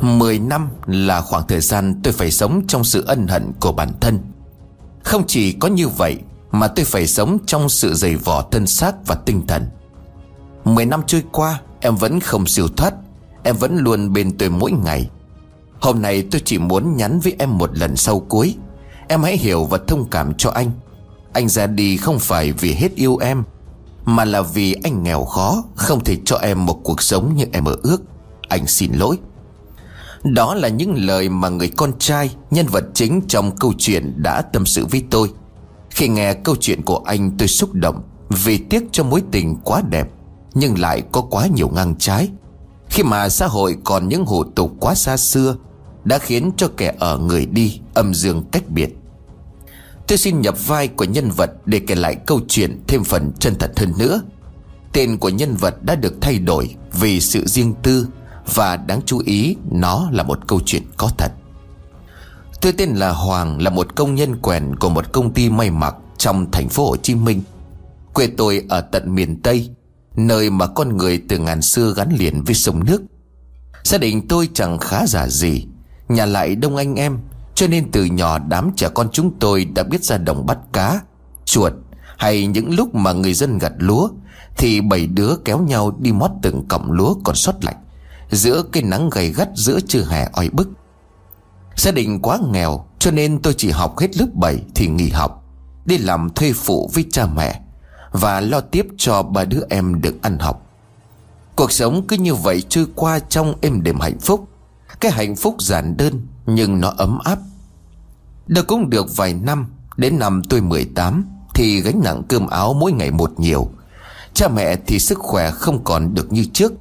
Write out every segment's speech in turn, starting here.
Mười năm là khoảng thời gian tôi phải sống trong sự ân hận của bản thân. Không chỉ có như vậy Mà tôi phải sống trong sự dày vỏ thân xác và tinh thần. Mười năm trôi qua, Em vẫn không siêu thoát. Em vẫn luôn bên tôi mỗi ngày. Hôm nay tôi chỉ muốn nhắn với em một lần sau cuối. Em hãy hiểu và thông cảm cho anh. Anh ra đi không phải vì hết yêu em, Mà là vì anh nghèo khó Không thể cho em một cuộc sống như em mơ ước. Anh xin lỗi. Đó là những lời mà người con trai, Nhân vật chính trong câu chuyện đã tâm sự với tôi. Khi nghe câu chuyện của anh, tôi xúc động Vì tiếc cho mối tình quá đẹp, Nhưng lại có quá nhiều ngang trái. Khi mà xã hội còn những hủ tục quá xa xưa, Đã khiến cho kẻ ở người đi Âm dương cách biệt. Tôi xin nhập vai của nhân vật Để kể lại câu chuyện thêm phần chân thật hơn nữa. Tên của nhân vật đã được thay đổi Vì sự riêng tư và đáng chú ý, Nó là một câu chuyện có thật. Tôi tên là Hoàng, Là một công nhân quèn của một công ty may mặc Trong thành phố Hồ Chí Minh. Quê tôi ở tận miền Tây, Nơi mà con người từ ngàn xưa gắn liền với sông nước. Gia đình tôi chẳng khá giả gì, Nhà lại đông anh em, Cho nên từ nhỏ đám trẻ con chúng tôi đã biết ra đồng bắt cá, Chuột Hay những lúc mà người dân gặt lúa Thì bảy đứa kéo nhau đi mót từng cọng lúa còn sót lạnh. Giữa cái nắng gầy gắt giữa trưa hè oi bức. Gia đình quá nghèo, Cho nên tôi chỉ học hết lớp 7 thì nghỉ học, Đi làm thuê phụ với cha mẹ Và lo tiếp cho ba đứa em được ăn học. Cuộc sống cứ như vậy trôi qua trong êm đềm hạnh phúc. Cái hạnh phúc giản đơn, Nhưng nó ấm áp. Được cũng được vài năm, Đến năm tôi 18 Thì gánh nặng cơm áo mỗi ngày một nhiều. Cha mẹ thì sức khỏe không còn được như trước.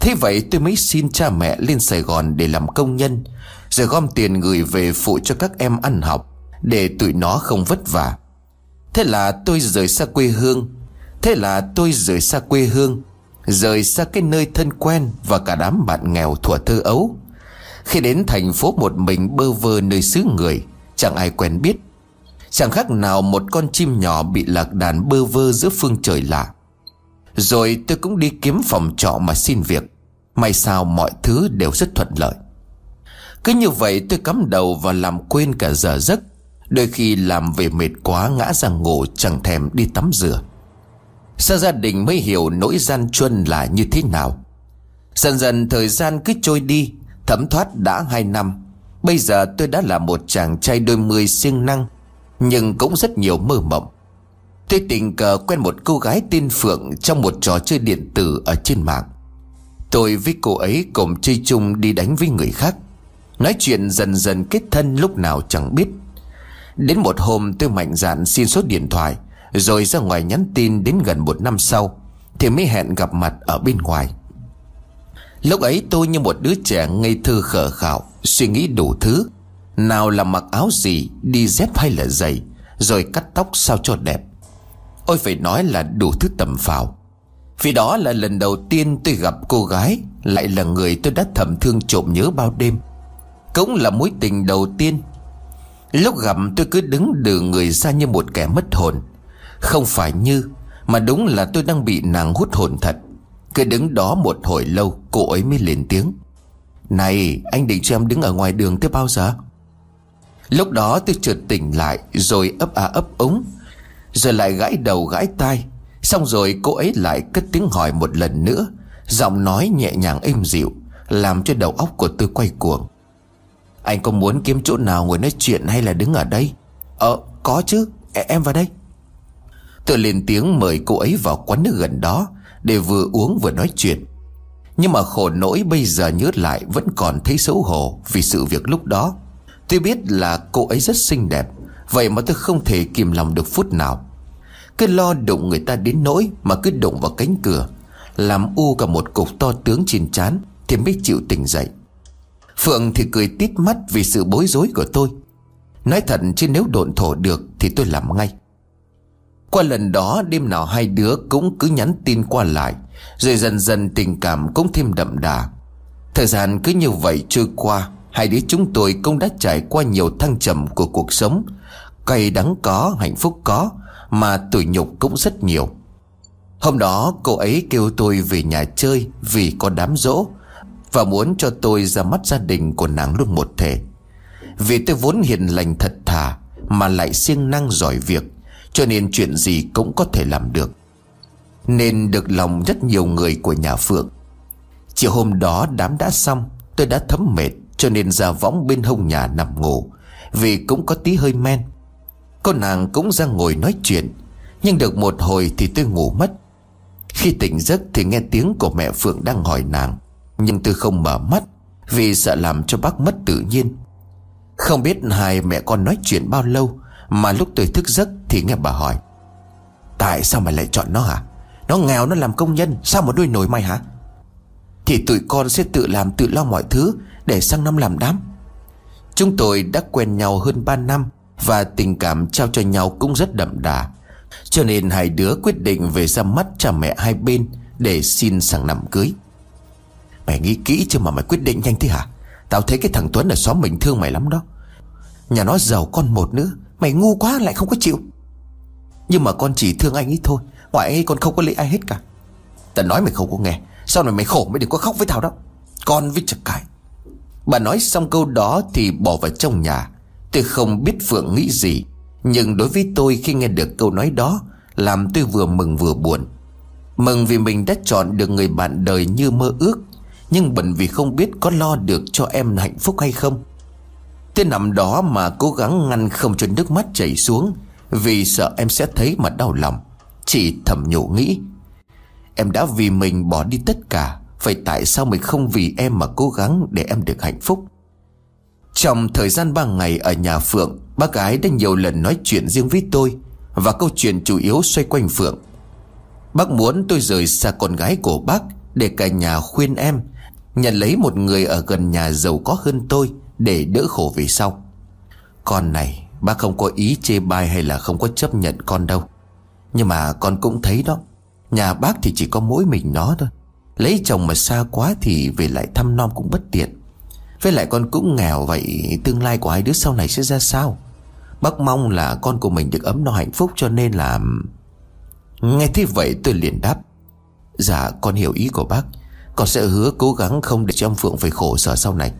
Thế vậy tôi mới xin cha mẹ lên Sài Gòn để làm công nhân. Rồi gom tiền gửi về phụ cho các em ăn học, Để tụi nó không vất vả. Thế là tôi rời xa quê hương. Thế là tôi rời xa quê hương, Rời xa cái nơi thân quen Và cả đám bạn nghèo thuở thơ ấu. Khi đến thành phố một mình bơ vơ nơi xứ người, Chẳng ai quen biết. Chẳng khác nào một con chim nhỏ bị lạc đàn bơ vơ giữa phương trời lạ. Rồi tôi cũng đi kiếm phòng trọ mà xin việc. May sao mọi thứ đều rất thuận lợi. Cứ như vậy tôi cắm đầu và làm quên cả giờ giấc. Đôi khi làm về mệt quá ngã ra ngủ chẳng thèm đi tắm rửa. Sao gia đình mới hiểu nỗi gian truân là như thế nào? Dần dần thời gian cứ trôi đi, Thấm thoát đã hai năm. Bây giờ tôi đã là một chàng trai đôi mươi siêng năng, Nhưng cũng rất nhiều mơ mộng. Tôi tình cờ quen một cô gái tên Phượng Trong một trò chơi điện tử ở trên mạng. Tôi với cô ấy cùng chơi chung đi đánh với người khác. Nói chuyện dần dần kết thân lúc nào chẳng biết. Đến một hôm tôi mạnh dạn xin số điện thoại, Rồi ra ngoài nhắn tin đến gần một năm sau, Thì mới hẹn gặp mặt ở bên ngoài. Lúc ấy tôi như một đứa trẻ ngây thơ khờ khạo, Suy nghĩ đủ thứ. Nào là mặc áo gì, Đi dép hay là giày, Rồi cắt tóc sao cho đẹp. Ôi, phải nói là đủ thứ tầm phào. Vì đó là lần đầu tiên tôi gặp cô gái, Lại là người tôi đã thầm thương trộm nhớ bao đêm. Cũng là mối tình đầu tiên. Lúc gặp tôi cứ đứng đừ người ra như một kẻ mất hồn. Không phải như, Mà đúng là tôi đang bị nàng hút hồn thật. Cứ đứng đó một hồi lâu, Cô ấy mới lên tiếng. Này, anh định cho em đứng ở ngoài đường tới bao giờ? Lúc đó tôi chợt tỉnh lại, Rồi ấp à ấp ống rồi lại gãi đầu gãi tai. Xong rồi cô ấy lại cất tiếng hỏi một lần nữa. Giọng nói nhẹ nhàng êm dịu, Làm cho đầu óc của tôi quay cuồng. Anh có muốn kiếm chỗ nào ngồi nói chuyện hay là đứng ở đây? Ờ có chứ Em vào đây. Tôi lên tiếng mời cô ấy vào quán nước gần đó Để vừa uống vừa nói chuyện. Nhưng mà khổ nỗi bây giờ nhớ lại Vẫn còn thấy xấu hổ Vì sự việc lúc đó. Tôi biết là cô ấy rất xinh đẹp, Vậy mà tôi không thể kìm lòng được phút nào. Cứ lo đụng người ta đến nỗi Mà cứ đụng vào cánh cửa Làm u cả một cục to tướng trên chán Thì mới chịu tỉnh dậy. Phượng thì cười tít mắt Vì sự bối rối của tôi. Nói thật chứ nếu độn thổ được Thì tôi làm ngay. Qua lần đó đêm nào hai đứa cũng cứ nhắn tin qua lại Rồi dần dần tình cảm cũng thêm đậm đà. Thời gian cứ như vậy trôi qua Hai đứa chúng tôi cũng đã trải qua nhiều thăng trầm của cuộc sống. Cay đắng có, hạnh phúc có mà tủi nhục cũng rất nhiều. Hôm đó, cô ấy kêu tôi về nhà chơi Vì có đám rỗ Và muốn cho tôi ra mắt gia đình của nàng luôn một thể Vì tôi vốn hiền lành thật thà Mà lại siêng năng giỏi việc, Cho nên chuyện gì cũng có thể làm được. Nên được lòng rất nhiều người của nhà Phượng. Chiều hôm đó đám đã xong, Tôi đã thấm mệt, Cho nên ra võng bên hông nhà nằm ngủ, Vì cũng có tí hơi men. Cô nàng cũng ra ngồi nói chuyện, Nhưng được một hồi thì tôi ngủ mất. Khi tỉnh giấc thì nghe tiếng của mẹ Phượng đang hỏi nàng, Nhưng tôi không mở mắt Vì sợ làm cho bác mất tự nhiên. Không biết hai mẹ con nói chuyện bao lâu Mà lúc tôi thức giấc thì nghe bà hỏi, Tại sao mày lại chọn nó hả? Nó nghèo nó làm công nhân, Sao mà nuôi nổi mày hả? Thì tụi con sẽ tự làm tự lo mọi thứ Để sang năm làm đám. Chúng tôi đã quen nhau hơn 3 năm và tình cảm trao cho nhau cũng rất đậm đà. Cho nên hai đứa quyết định về ra mắt cha mẹ hai bên Để xin sang năm cưới. Mày nghĩ kỹ chứ mà mày quyết định nhanh thế hả? Tao thấy cái thằng Tuấn ở xóm mình thương mày lắm đó. Nhà nó giàu con một nữa, Mày ngu quá lại không có chịu. Nhưng mà con chỉ thương anh ấy thôi Ngoài ấy con không có lấy ai hết cả. Tao nói mày không có nghe, Sau này mày khổ mới đừng có khóc với tao đó Con với chật cái Bà nói xong câu đó thì bỏ vào trong nhà. Tôi không biết Phượng nghĩ gì, Nhưng đối với tôi khi nghe được câu nói đó, Làm tôi vừa mừng vừa buồn. Mừng vì mình đã chọn được người bạn đời như mơ ước, Nhưng bận vì không biết có lo được cho em hạnh phúc hay không. Tôi nằm đó mà cố gắng ngăn không cho nước mắt chảy xuống, Vì sợ em sẽ thấy mà đau lòng, Chỉ thầm nhủ nghĩ. Em đã vì mình bỏ đi tất cả Vậy tại sao mình không vì em mà cố gắng để em được hạnh phúc? Trong thời gian 3 ngày ở nhà Phượng, Bác gái đã nhiều lần nói chuyện riêng với tôi Và câu chuyện chủ yếu xoay quanh Phượng. Bác muốn tôi rời xa con gái của bác Để cả nhà khuyên em, Nhận lấy một người ở gần nhà giàu có hơn tôi Để đỡ khổ về sau. Con này, Bác không có ý chê bai hay là không có chấp nhận con đâu. Nhưng mà con cũng thấy đó, Nhà bác thì chỉ có mỗi mình nó thôi. Lấy chồng mà xa quá thì về lại thăm non cũng bất tiện. Với lại con cũng nghèo vậy, Tương lai của hai đứa sau này sẽ ra sao? Bác mong là con của mình được ấm no hạnh phúc cho nên là Nghe thế vậy tôi liền đáp. Dạ con hiểu ý của bác. Con sẽ hứa cố gắng không để cho ông Phượng phải khổ sở sau này.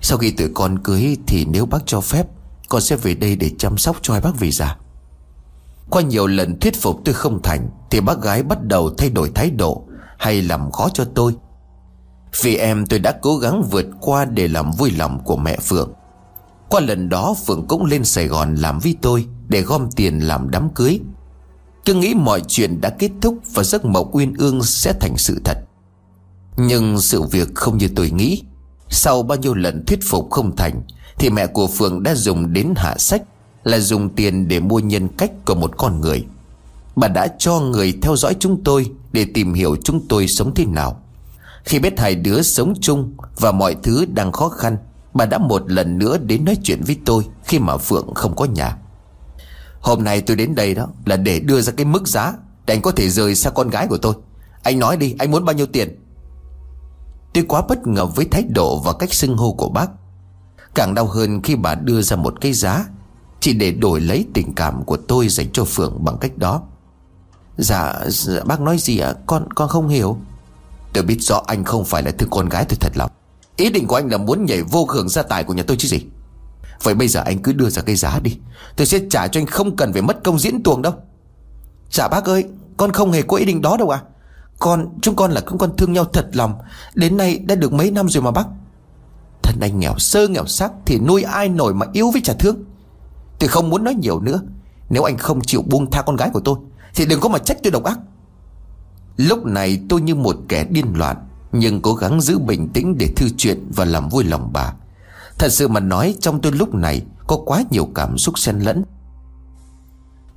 Sau khi tụi con cưới Thì nếu bác cho phép, Con sẽ về đây để chăm sóc cho hai bác vì già. Qua nhiều lần thuyết phục tôi không thành, Thì bác gái bắt đầu thay đổi thái độ, Hay làm khó cho tôi. Vì em tôi đã cố gắng vượt qua Để làm vui lòng của mẹ Phượng. Qua lần đó, Phượng cũng lên Sài Gòn làm với tôi Để gom tiền làm đám cưới. Cứ nghĩ mọi chuyện đã kết thúc Và giấc mộng uyên ương sẽ thành sự thật. Nhưng sự việc không như tôi nghĩ. Sau bao nhiêu lần thuyết phục không thành, Thì mẹ của Phượng đã dùng đến hạ sách, Là dùng tiền để mua nhân cách của một con người. Bà đã cho người theo dõi chúng tôi Để tìm hiểu chúng tôi sống thế nào. Khi biết hai đứa sống chung Và mọi thứ đang khó khăn Bà đã một lần nữa đến nói chuyện với tôi Khi mà Phượng không có nhà. Hôm nay tôi đến đây đó Là để đưa ra cái mức giá Để anh có thể rời xa con gái của tôi. Anh nói đi anh muốn bao nhiêu tiền? Tôi quá bất ngờ với thái độ và cách xưng hô của bác. Càng đau hơn khi bà đưa ra một cái giá Chỉ để đổi lấy tình cảm của tôi dành cho Phượng bằng cách đó. Dạ, dạ bác nói gì ạ? Con con không hiểu. Tôi biết rõ anh không phải là thương con gái tôi thật lòng. Ý định của anh là muốn nhảy vô hưởng gia tài của nhà tôi chứ gì? Vậy bây giờ anh cứ đưa ra cái giá đi. Tôi sẽ trả cho anh không cần phải mất công diễn tuồng đâu. Dạ bác ơi, Con không hề có ý định đó đâu à. Con, Chúng con là chúng con thương nhau thật lòng. Đến nay đã được mấy năm rồi mà bác. Thân anh nghèo sơ nghèo sắc Thì nuôi ai nổi mà yêu với trả thương? Tôi không muốn nói nhiều nữa. Nếu anh không chịu buông tha con gái của tôi, Thì đừng có mà trách tôi độc ác. Lúc này tôi như một kẻ điên loạn, Nhưng cố gắng giữ bình tĩnh để thư chuyện Và làm vui lòng bà. Thật sự mà nói, trong tôi lúc này Có quá nhiều cảm xúc xen lẫn.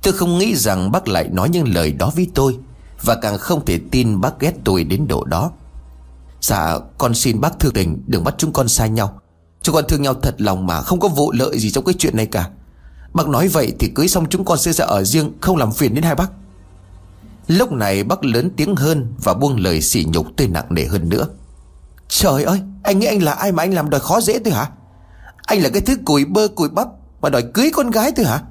Tôi không nghĩ rằng bác lại nói những lời đó với tôi, Và càng không thể tin bác ghét tôi đến độ đó. Dạ con xin bác thương tình, Đừng bắt chúng con sai nhau. Chúng con thương nhau thật lòng mà Không có vụ lợi gì trong cái chuyện này cả. Bác nói vậy thì cưới xong chúng con sẽ ra ở riêng, Không làm phiền đến hai bác. Lúc này bác lớn tiếng hơn Và buông lời sỉ nhục tôi nặng nề hơn nữa. Trời ơi, Anh nghĩ anh là ai mà anh làm đòi khó dễ tôi hả? Anh là cái thứ cùi bơ cùi bắp Mà đòi cưới con gái tôi hả?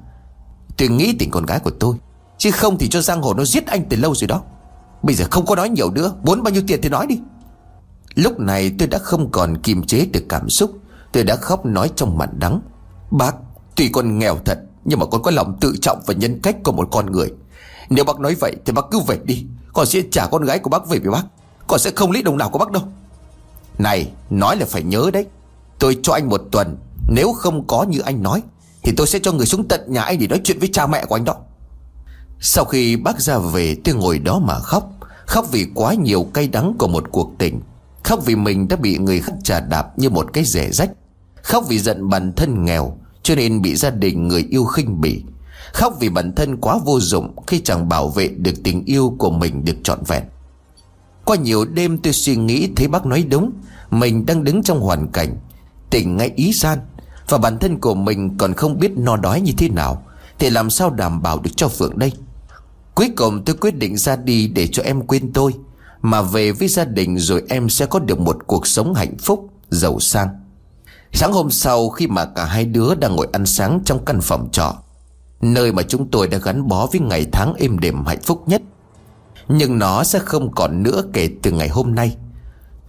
Tôi nghĩ tình con gái của tôi, Chứ không thì cho giang hồ nó giết anh từ lâu rồi đó. Bây giờ không có nói nhiều nữa, Muốn bao nhiêu tiền thì nói đi. Lúc này tôi đã không còn kiềm chế được cảm xúc, Tôi đã khóc nói trong mặn đắng. Bác, Tuy con nghèo thật, Nhưng mà con có lòng tự trọng và nhân cách của một con người. Nếu bác nói vậy thì bác cứ về đi. Con sẽ trả con gái của bác về với bác. Con sẽ không lấy đồng nào của bác đâu. Này, nói là phải nhớ đấy. Tôi cho anh một tuần. Nếu không có như anh nói, Thì tôi sẽ cho người xuống tận nhà anh để nói chuyện với cha mẹ của anh đó. Sau khi bác ra về, tôi ngồi đó mà khóc. Khóc vì quá nhiều cay đắng của một cuộc tình. Khóc vì mình đã bị người khác trà đạp như một cái rẻ rách. Khóc vì giận bản thân nghèo, Cho nên bị gia đình người yêu khinh bỉ. Khóc vì bản thân quá vô dụng Khi chẳng bảo vệ được tình yêu của mình được trọn vẹn. Qua nhiều đêm tôi suy nghĩ thấy bác nói đúng Mình đang đứng trong hoàn cảnh Tình ngay ý san Và bản thân của mình còn không biết no đói như thế nào Thì làm sao đảm bảo được cho Phượng đây? Cuối cùng tôi quyết định ra đi để cho em quên tôi Mà về với gia đình rồi em sẽ có được một cuộc sống hạnh phúc, giàu sang. Sáng hôm sau khi mà cả hai đứa đang ngồi ăn sáng trong căn phòng trọ Nơi mà chúng tôi đã gắn bó với ngày tháng êm đềm hạnh phúc nhất. Nhưng nó sẽ không còn nữa kể từ ngày hôm nay.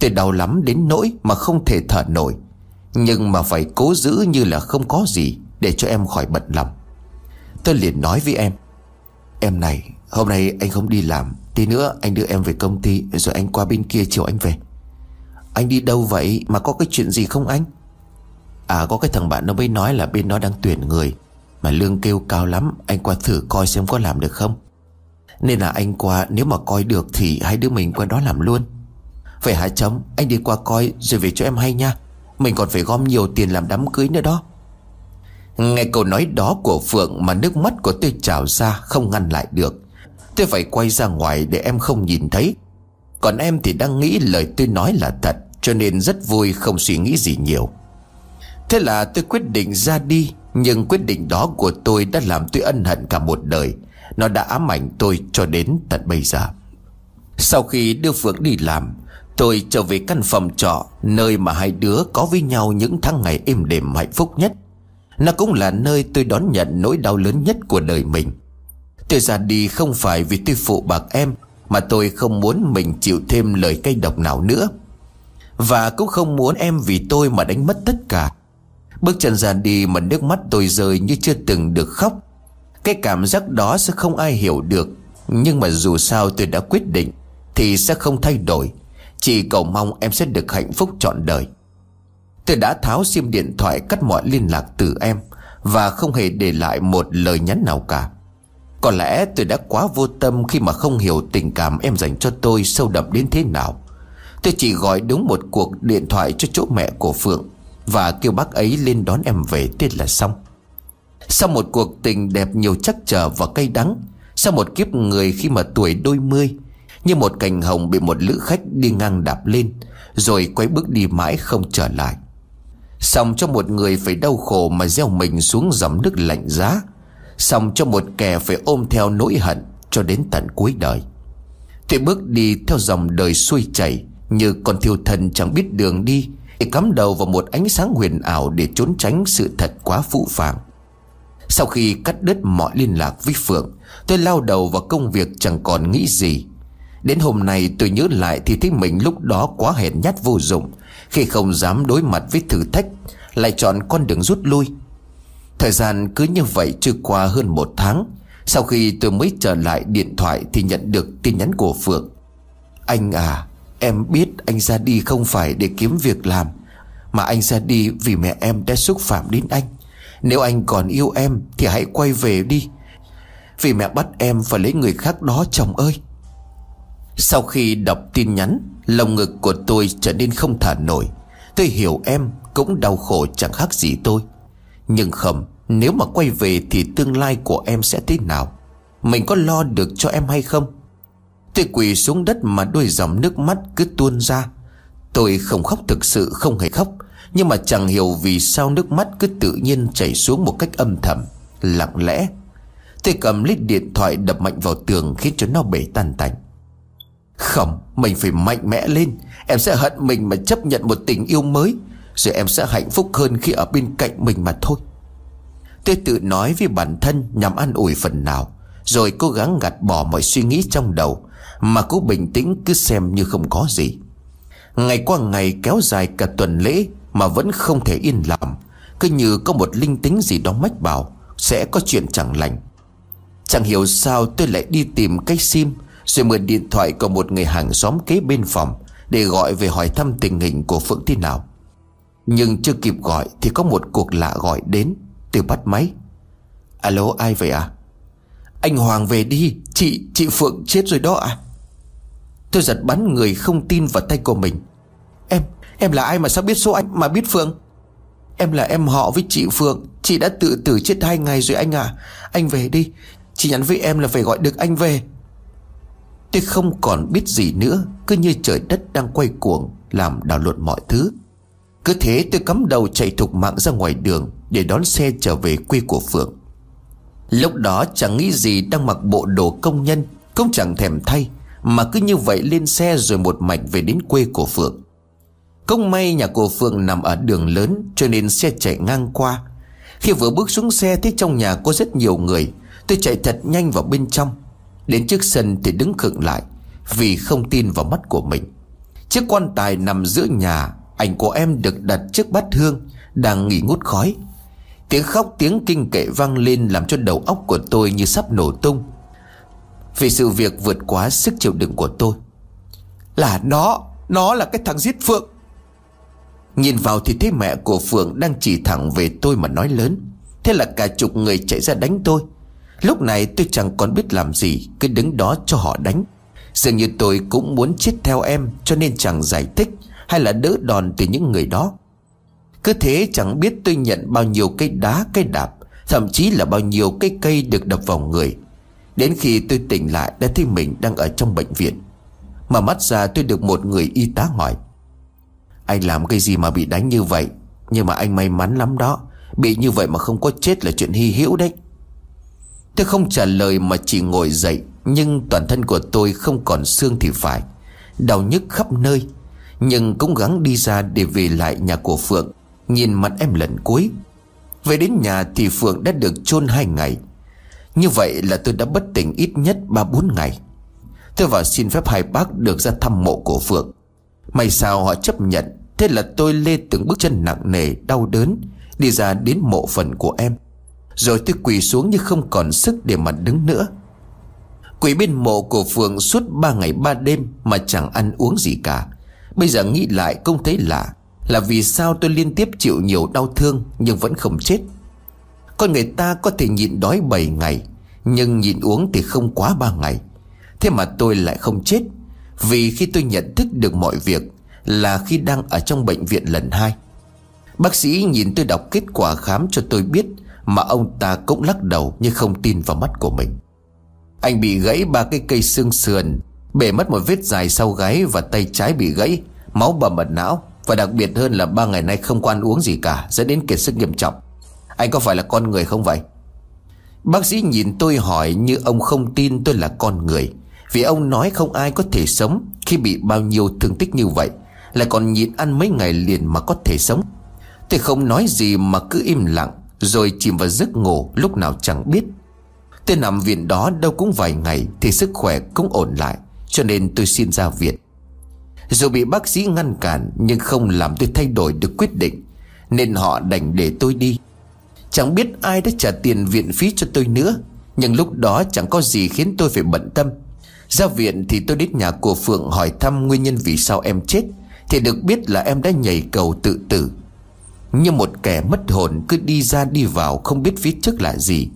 Tôi đau lắm đến nỗi mà không thể thở nổi. Nhưng mà phải cố giữ như là không có gì Để cho em khỏi bận lòng. Tôi liền nói với em Em này, hôm nay anh không đi làm. Tí nữa anh đưa em về công ty, Rồi anh qua bên kia chiều anh về. Anh đi đâu vậy? Mà có cái chuyện gì không anh? À có cái thằng bạn nó mới nói là bên nó đang tuyển người. Mà lương kêu cao lắm, Anh qua thử coi xem có làm được không. Nên là anh qua, nếu mà coi được Thì hai đứa mình qua đó làm luôn. Vậy hả chấm Anh đi qua coi rồi về cho em hay nha. Mình còn phải gom nhiều tiền làm đám cưới nữa đó. Nghe câu nói đó của Phượng Mà nước mắt của tôi trào ra, Không ngăn lại được. Tôi phải quay ra ngoài để em không nhìn thấy. Còn em thì đang nghĩ lời tôi nói là thật, Cho nên rất vui không suy nghĩ gì nhiều. Thế là tôi quyết định ra đi. Nhưng quyết định đó của tôi đã làm tôi ân hận cả một đời. Nó đã ám ảnh tôi cho đến tận bây giờ. Sau khi đưa Phượng đi làm, Tôi trở về căn phòng trọ Nơi mà hai đứa có với nhau những tháng ngày êm đềm hạnh phúc nhất. Nó cũng là nơi tôi đón nhận nỗi đau lớn nhất của đời mình. Tôi ra đi không phải vì tôi phụ bạc em, Mà tôi không muốn mình chịu thêm lời cay độc nào nữa. Và cũng không muốn em vì tôi mà đánh mất tất cả. Bước chân ra đi mà nước mắt tôi rơi như chưa từng được khóc. Cái cảm giác đó sẽ không ai hiểu được. Nhưng mà dù sao tôi đã quyết định, Thì sẽ không thay đổi. Chỉ cầu mong em sẽ được hạnh phúc trọn đời. Tôi đã tháo sim điện thoại cắt mọi liên lạc từ em, Và không hề để lại một lời nhắn nào cả. Có lẽ tôi đã quá vô tâm khi mà không hiểu tình cảm em dành cho tôi sâu đậm đến thế nào. Tôi chỉ gọi đúng một cuộc điện thoại cho chỗ mẹ của Phượng và kêu bác ấy lên đón em về tiết là xong Sau một cuộc tình đẹp nhiều chắc chờ và cay đắng, Sau một kiếp người khi mà tuổi đôi mươi, Như một cành hồng bị một lữ khách đi ngang đạp lên, Rồi quay bước đi mãi không trở lại. Xong cho một người phải đau khổ mà gieo mình xuống dòng nước lạnh giá, Xong cho một kẻ phải ôm theo nỗi hận cho đến tận cuối đời. Tôi bước đi theo dòng đời xuôi chảy, Như con thiêu thần chẳng biết đường đi y cắm đầu vào một ánh sáng huyền ảo Để trốn tránh sự thật quá phụ phàng. Sau khi cắt đứt mọi liên lạc với Phượng, Tôi lao đầu vào công việc chẳng còn nghĩ gì. Đến hôm nay tôi nhớ lại Thì thấy mình lúc đó quá hèn nhát vô dụng. Khi không dám đối mặt với thử thách, Lại chọn con đường rút lui. Thời gian cứ như vậy trôi qua hơn một tháng. Sau khi tôi mới trở lại điện thoại Thì nhận được tin nhắn của Phượng. Anh à Em biết anh ra đi không phải để kiếm việc làm, Mà anh ra đi vì mẹ em đã xúc phạm đến anh. Nếu anh còn yêu em Thì hãy quay về đi, Vì mẹ bắt em phải lấy người khác đó, chồng ơi. Sau khi đọc tin nhắn Lòng ngực của tôi trở nên không thả nổi. Tôi hiểu em cũng đau khổ chẳng khác gì tôi. Nhưng không Nếu mà quay về thì tương lai của em sẽ thế nào? Mình có lo được cho em hay không? Tôi quỳ xuống đất mà đôi dòng nước mắt cứ tuôn ra. Tôi không khóc thực sự không hề khóc. Nhưng mà chẳng hiểu vì sao nước mắt cứ tự nhiên chảy xuống một cách âm thầm Lặng lẽ. Tôi cầm lít điện thoại đập mạnh vào tường khiến cho nó bể tan tành. Không, mình phải mạnh mẽ lên. Em sẽ hận mình mà chấp nhận một tình yêu mới. Rồi em sẽ hạnh phúc hơn khi ở bên cạnh mình mà thôi. Tôi tự nói với bản thân nhằm an ủi phần nào Rồi cố gắng gạt bỏ mọi suy nghĩ trong đầu mà cố bình tĩnh cứ xem như không có gì. Ngày qua ngày kéo dài cả tuần lễ Mà vẫn không thể yên lòng. Cứ như có một linh tính gì đó mách bảo Sẽ có chuyện chẳng lành. Chẳng hiểu sao tôi lại đi tìm cái sim Rồi mượn điện thoại của một người hàng xóm kế bên phòng Để gọi về hỏi thăm tình hình của Phượng thế nào Nhưng chưa kịp gọi Thì có một cuộc lạ gọi đến Tôi bắt máy. Alo ai vậy à Anh Hoàng về đi Chị, chị Phượng chết rồi đó à Tôi giật bắn người không tin vào tay của mình. Em, em là ai mà sao biết số anh mà biết Phượng? Em là em họ với chị Phượng. Chị đã tự tử chết hai ngày rồi anh à. Anh về đi. Chị nhắn với em là phải gọi được anh về. Tôi không còn biết gì nữa. Cứ như trời đất đang quay cuồng Làm đảo lộn mọi thứ. Cứ thế tôi cắm đầu chạy thục mạng ra ngoài đường Để đón xe trở về quê của Phượng. Lúc đó chẳng nghĩ gì đang mặc bộ đồ công nhân Cũng chẳng thèm thay. Mà cứ như vậy lên xe rồi một mạch về đến quê của Phượng. Công may nhà của Phượng nằm ở đường lớn Cho nên xe chạy ngang qua. Khi vừa bước xuống xe thấy trong nhà có rất nhiều người, Tôi chạy thật nhanh vào bên trong. Đến trước sân thì đứng khựng lại Vì không tin vào mắt của mình. Chiếc quan tài nằm giữa nhà, Ảnh của em được đặt trước bát hương, Đang nghỉ ngút khói. Tiếng khóc tiếng kinh kệ vang lên Làm cho đầu óc của tôi như sắp nổ tung. Vì sự việc vượt quá sức chịu đựng của tôi. Là nó Nó là cái thằng giết Phượng. Nhìn vào thì thấy mẹ của Phượng Đang chỉ thẳng về tôi mà nói lớn. Thế là cả chục người chạy ra đánh tôi. Lúc này tôi chẳng còn biết làm gì, Cứ đứng đó cho họ đánh. Dường như tôi cũng muốn chết theo em, Cho nên chẳng giải thích Hay là đỡ đòn từ những người đó. Cứ thế chẳng biết tôi nhận bao nhiêu cây đá cây đạp, Thậm chí là bao nhiêu cây cây được đập vào người. Đến khi tôi tỉnh lại Đã thấy mình đang ở trong bệnh viện. Mà mắt ra tôi được một người y tá hỏi, Anh làm cái gì mà bị đánh như vậy? Nhưng mà anh may mắn lắm đó. Bị như vậy mà không có chết là chuyện hy hữu đấy. Tôi không trả lời mà chỉ ngồi dậy, Nhưng toàn thân của tôi không còn xương thì phải. Đau nhức khắp nơi, Nhưng cũng gắng đi ra để về lại nhà của Phượng, Nhìn mặt em lần cuối. Về đến nhà thì Phượng đã được chôn hai ngày. Như vậy là tôi đã bất tỉnh ít nhất ba bốn ngày. Tôi vào xin phép hai bác được ra thăm mộ của Phượng. May sao họ chấp nhận, Thế là tôi lê từng bước chân nặng nề, Đau đớn, Đi ra đến mộ phần của em. Rồi tôi quỳ xuống như không còn sức để mà đứng nữa. Quỳ bên mộ của Phượng suốt ba ngày ba đêm Mà chẳng ăn uống gì cả. Bây giờ nghĩ lại cũng thấy lạ, Là vì sao tôi liên tiếp chịu nhiều đau thương Nhưng vẫn không chết. Con người ta có thể nhịn đói 7 ngày, Nhưng nhịn uống thì không quá ba ngày. Thế mà tôi lại không chết, Vì khi tôi nhận thức được mọi việc Là khi đang ở trong bệnh viện lần hai. Bác sĩ nhìn tôi đọc kết quả khám cho tôi biết mà ông ta cũng lắc đầu như không tin vào mắt của mình. Anh bị gãy ba cái cây xương sườn, Bể mất một vết dài sau gáy Và tay trái bị gãy, Máu bầm mật não Và đặc biệt hơn là ba ngày nay không có ăn uống gì cả, Dẫn đến kiệt sức nghiêm trọng. Anh có phải là con người không vậy? Bác sĩ nhìn tôi hỏi như ông không tin tôi là con người. Vì ông nói không ai có thể sống Khi bị bao nhiêu thương tích như vậy, Lại còn nhịn ăn mấy ngày liền mà có thể sống. Tôi không nói gì mà cứ im lặng, rồi chìm vào giấc ngủ lúc nào chẳng biết. Tôi nằm viện đó đâu cũng vài ngày Thì sức khỏe cũng ổn lại, Cho nên tôi xin ra viện. Dù bị bác sĩ ngăn cản Nhưng không làm tôi thay đổi được quyết định, Nên họ đành để tôi đi. Chẳng biết ai đã trả tiền viện phí cho tôi nữa, Nhưng lúc đó chẳng có gì khiến tôi phải bận tâm. Ra viện thì tôi đến nhà của Phượng hỏi thăm nguyên nhân vì sao em chết, Thì được biết là em đã nhảy cầu tự tử. Như một kẻ mất hồn, cứ đi ra đi vào, không biết phía trước là gì.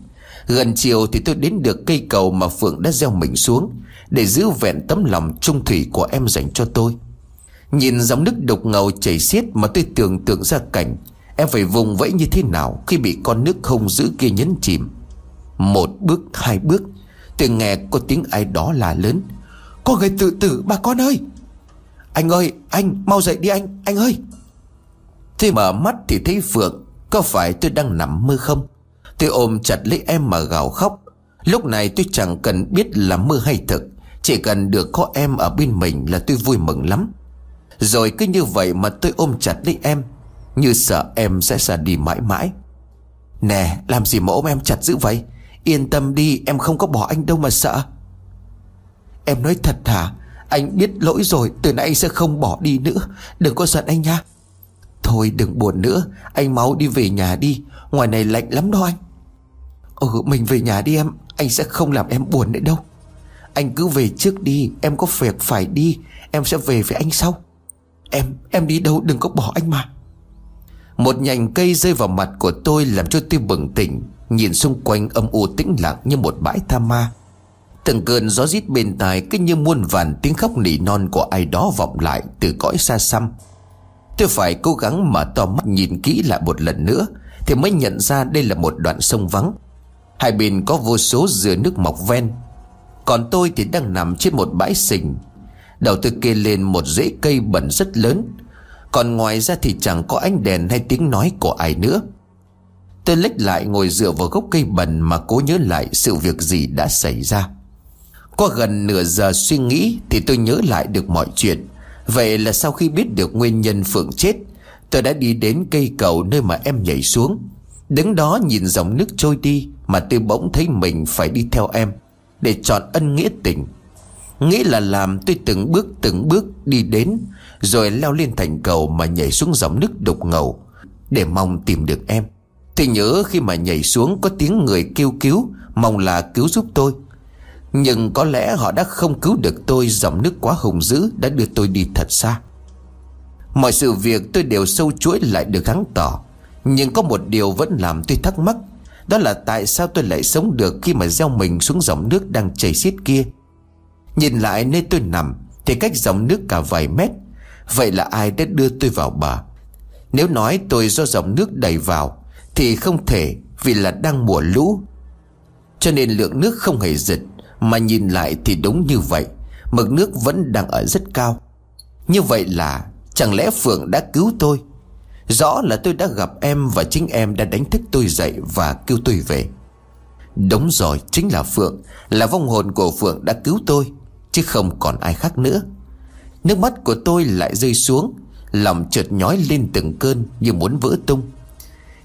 Gần chiều thì tôi đến được cây cầu mà Phượng đã gieo mình xuống, Để giữ vẹn tấm lòng trung thủy của em dành cho tôi. Nhìn dòng nước đục ngầu chảy xiết mà tôi tưởng tượng ra cảnh Em phải vùng vẫy như thế nào khi bị con nước không giữ kia nhấn chìm? Một bước, hai bước. Tôi nghe có tiếng ai đó là lớn. Có người tự tử, bà con ơi! Anh ơi, anh, mau dậy đi anh Anh ơi! Tôi mở mắt thì thấy Phượng, Có phải tôi đang nằm mơ không? Tôi ôm chặt lấy em mà gào khóc. Lúc này tôi chẳng cần biết là mơ hay thực. Chỉ cần được có em ở bên mình là tôi vui mừng lắm. Rồi cứ như vậy mà tôi ôm chặt lấy em. Như sợ em sẽ ra đi mãi mãi. Nè làm gì mà ôm em chặt dữ vậy? Yên tâm đi em không có bỏ anh đâu mà sợ. Em nói thật hả? Anh biết lỗi rồi Từ nay anh sẽ không bỏ đi nữa. Đừng có giận anh nha. Thôi đừng buồn nữa. Anh máu đi về nhà đi. Ngoài này lạnh lắm đó anh. Ừ mình về nhà đi em. Anh sẽ không làm em buồn nữa đâu. Anh cứ về trước đi. Em có việc phải đi. Em sẽ về với anh sau. Em, em đi đâu đừng có bỏ anh mà. Một nhành cây rơi vào mặt của tôi Làm cho tôi bừng tỉnh, Nhìn xung quanh âm u tĩnh lặng như một bãi tha ma. Từng cơn gió rít bên tai Cứ như muôn vàn tiếng khóc nỉ non của ai đó vọng lại Từ cõi xa xăm. Tôi phải cố gắng mở to mắt nhìn kỹ lại một lần nữa Thì mới nhận ra đây là một đoạn sông vắng. Hai bên có vô số dừa nước mọc ven. Còn tôi thì đang nằm trên một bãi sình. Đầu tôi kê lên một rễ cây bẩn rất lớn. Còn ngoài ra thì chẳng có ánh đèn hay tiếng nói của ai nữa. Tôi lách lại ngồi dựa vào gốc cây bần Mà cố nhớ lại sự việc gì đã xảy ra. Qua gần nửa giờ suy nghĩ Thì tôi nhớ lại được mọi chuyện. Vậy là sau khi biết được nguyên nhân Phượng chết, Tôi đã đi đến cây cầu nơi mà em nhảy xuống. Đứng đó nhìn dòng nước trôi đi Mà tôi bỗng thấy mình phải đi theo em Để chọn ân nghĩa tình. Nghĩ là làm, tôi từng bước từng bước đi đến, Rồi leo lên thành cầu mà nhảy xuống dòng nước đục ngầu, Để mong tìm được em. Tôi nhớ khi mà nhảy xuống có tiếng người kêu cứu, Mong là cứu giúp tôi. Nhưng có lẽ họ đã không cứu được tôi, Dòng nước quá hùng dữ đã đưa tôi đi thật xa. Mọi sự việc tôi đều sâu chuỗi lại được gắng tỏ. Nhưng có một điều vẫn làm tôi thắc mắc, Đó là tại sao tôi lại sống được khi mà gieo mình xuống dòng nước đang chảy xiết kia? Nhìn lại nơi tôi nằm Thì cách dòng nước cả vài mét. Vậy là ai đã đưa tôi vào bờ? Nếu nói tôi do dòng nước đẩy vào Thì không thể Vì là đang mùa lũ. Cho nên lượng nước không hề dịch Mà nhìn lại thì đúng như vậy. Mực nước vẫn đang ở rất cao. Như vậy là Chẳng lẽ Phượng đã cứu tôi? Rõ là tôi đã gặp em Và chính em đã đánh thức tôi dậy Và kêu tôi về. Đúng rồi, chính là Phượng, Là vong hồn của Phượng đã cứu tôi. Chứ không còn ai khác nữa. Nước mắt của tôi lại rơi xuống, Lòng chợt nhói lên từng cơn Như muốn vỡ tung.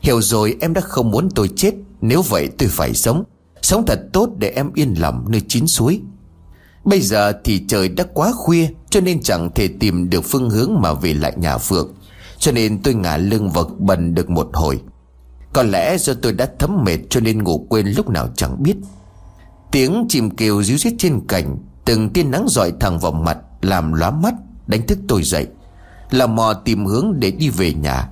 Hiểu rồi em đã không muốn tôi chết, Nếu vậy tôi phải sống. Sống thật tốt để em yên lòng nơi chín suối. Bây giờ thì trời đã quá khuya, Cho nên chẳng thể tìm được phương hướng mà về lại nhà Phượng. Cho nên tôi ngả lưng vật bần được một hồi. Có lẽ do tôi đã thấm mệt cho nên ngủ quên lúc nào chẳng biết. Tiếng chim kêu ríu rít trên cành Từng tia nắng dọi thẳng vào mặt, Làm lóa mắt, đánh thức tôi dậy. Là mò tìm hướng để đi về nhà.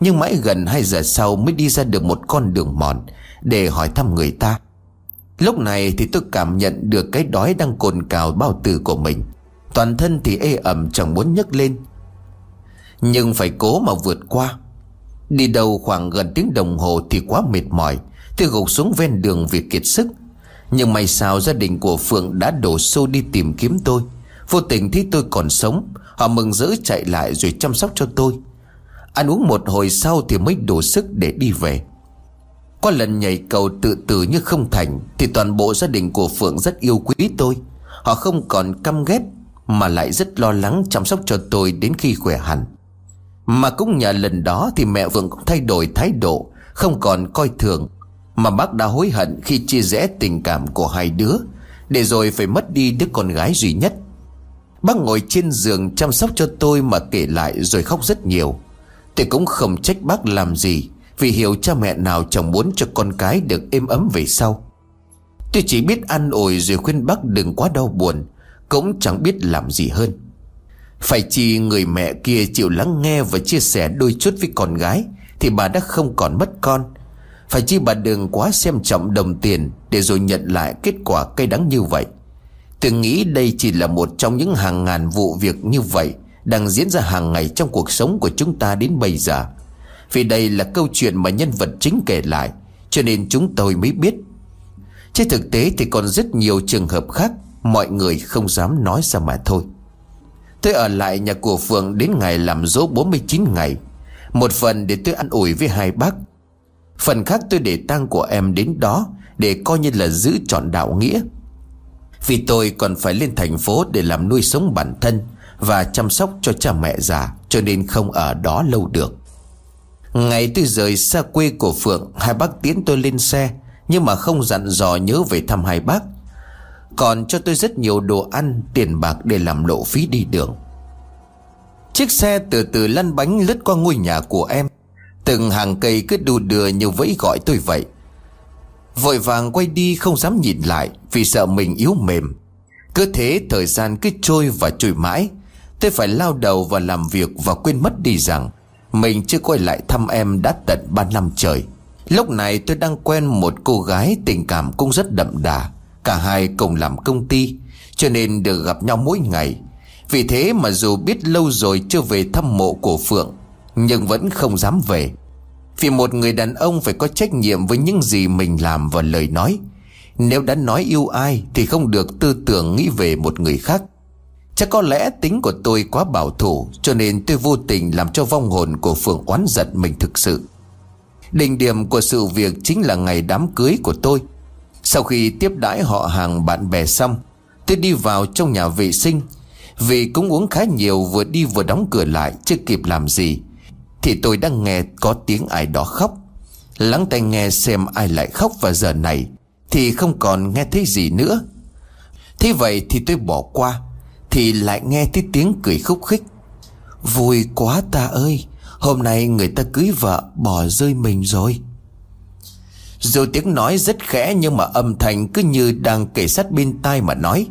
Nhưng mãi gần 2 giờ sau Mới đi ra được một con đường mòn Để hỏi thăm người ta. Lúc này thì tôi cảm nhận được Cái đói đang cồn cào bao tử của mình. Toàn thân thì ê ẩm chẳng muốn nhấc lên. Nhưng phải cố mà vượt qua. Đi đầu khoảng gần tiếng đồng hồ Thì quá mệt mỏi. Tôi gục xuống ven đường vì kiệt sức nhưng may sao gia đình của Phượng đã đổ xô đi tìm kiếm tôi. Vô tình thấy tôi còn sống, Họ mừng rỡ chạy lại rồi chăm sóc cho tôi. Ăn uống một hồi sau thì mới đủ sức để đi về. Qua lần nhảy cầu tự tử như không thành, Thì toàn bộ gia đình của Phượng rất yêu quý tôi. Họ không còn căm ghét, Mà lại rất lo lắng chăm sóc cho tôi đến khi khỏe hẳn. Mà cũng nhờ lần đó thì mẹ Phượng cũng thay đổi thái độ, Không còn coi thường mà bác đã hối hận khi chia rẽ tình cảm của hai đứa, Để rồi phải mất đi đứa con gái duy nhất. Bác ngồi trên giường chăm sóc cho tôi mà kể lại rồi khóc rất nhiều. Tôi cũng không trách bác làm gì, Vì hiểu cha mẹ nào chẳng muốn cho con cái được êm ấm về sau. Tôi chỉ biết ăn ổi rồi khuyên bác đừng quá đau buồn, Cũng chẳng biết làm gì hơn. Phải chi người mẹ kia chịu lắng nghe và chia sẻ đôi chút với con gái, Thì bà đã không còn mất con phải chi bà đừng quá xem trọng đồng tiền Để rồi nhận lại kết quả cay đắng như vậy. Tôi nghĩ đây chỉ là một trong những hàng ngàn vụ việc như vậy Đang diễn ra hàng ngày trong cuộc sống của chúng ta đến bây giờ. Vì đây là câu chuyện mà nhân vật chính kể lại, Cho nên chúng tôi mới biết. Trên thực tế thì còn rất nhiều trường hợp khác Mọi người không dám nói ra mà thôi. Tôi ở lại nhà của Phượng đến ngày làm dỗ 49 ngày. Một phần để tôi ăn ủi với hai bác Phần khác tôi để tang của em đến đó, Để coi như là giữ trọn đạo nghĩa. Vì tôi còn phải lên thành phố Để làm nuôi sống bản thân Và chăm sóc cho cha mẹ già, Cho nên không ở đó lâu được. Ngày tôi rời xa quê của Phượng, Hai bác tiến tôi lên xe, Nhưng mà không dặn dò nhớ về thăm hai bác. Còn cho tôi rất nhiều đồ ăn, Tiền bạc để làm lộ phí đi đường. Chiếc xe từ từ lăn bánh lướt qua ngôi nhà của em. Từng hàng cây cứ đu đưa như vẫy gọi tôi vậy. Vội vàng quay đi không dám nhìn lại Vì sợ mình yếu mềm. Cứ thế thời gian cứ trôi và trôi mãi. Tôi phải lao đầu vào làm việc Và quên mất đi rằng Mình chưa quay lại thăm em đã tận 3 năm trời. Lúc này tôi đang quen một cô gái Tình cảm cũng rất đậm đà. Cả hai cùng làm công ty, Cho nên được gặp nhau mỗi ngày. Vì thế mà dù biết lâu rồi chưa về thăm mộ của Phượng nhưng vẫn không dám về. Vì một người đàn ông phải có trách nhiệm với những gì mình làm và lời nói. Nếu đã nói yêu ai Thì không được tư tưởng nghĩ về một người khác. Chắc có lẽ tính của tôi quá bảo thủ, Cho nên tôi vô tình làm cho vong hồn của Phượng oán giận mình thực sự. Đỉnh điểm của sự việc chính là ngày đám cưới của tôi. Sau khi tiếp đãi họ hàng bạn bè xong, Tôi đi vào trong nhà vệ sinh. Vì cũng uống khá nhiều vừa đi vừa đóng cửa lại, Chưa kịp làm gì. Thì tôi đang nghe có tiếng ai đó khóc. Lắng tai nghe xem ai lại khóc vào giờ này, Thì không còn nghe thấy gì nữa. Thế vậy thì tôi bỏ qua, Thì lại nghe thấy tiếng cười khúc khích. Vui quá ta ơi, Hôm nay người ta cưới vợ bỏ rơi mình rồi. Dù tiếng nói rất khẽ nhưng mà âm thanh cứ như đang kể sát bên tai mà nói.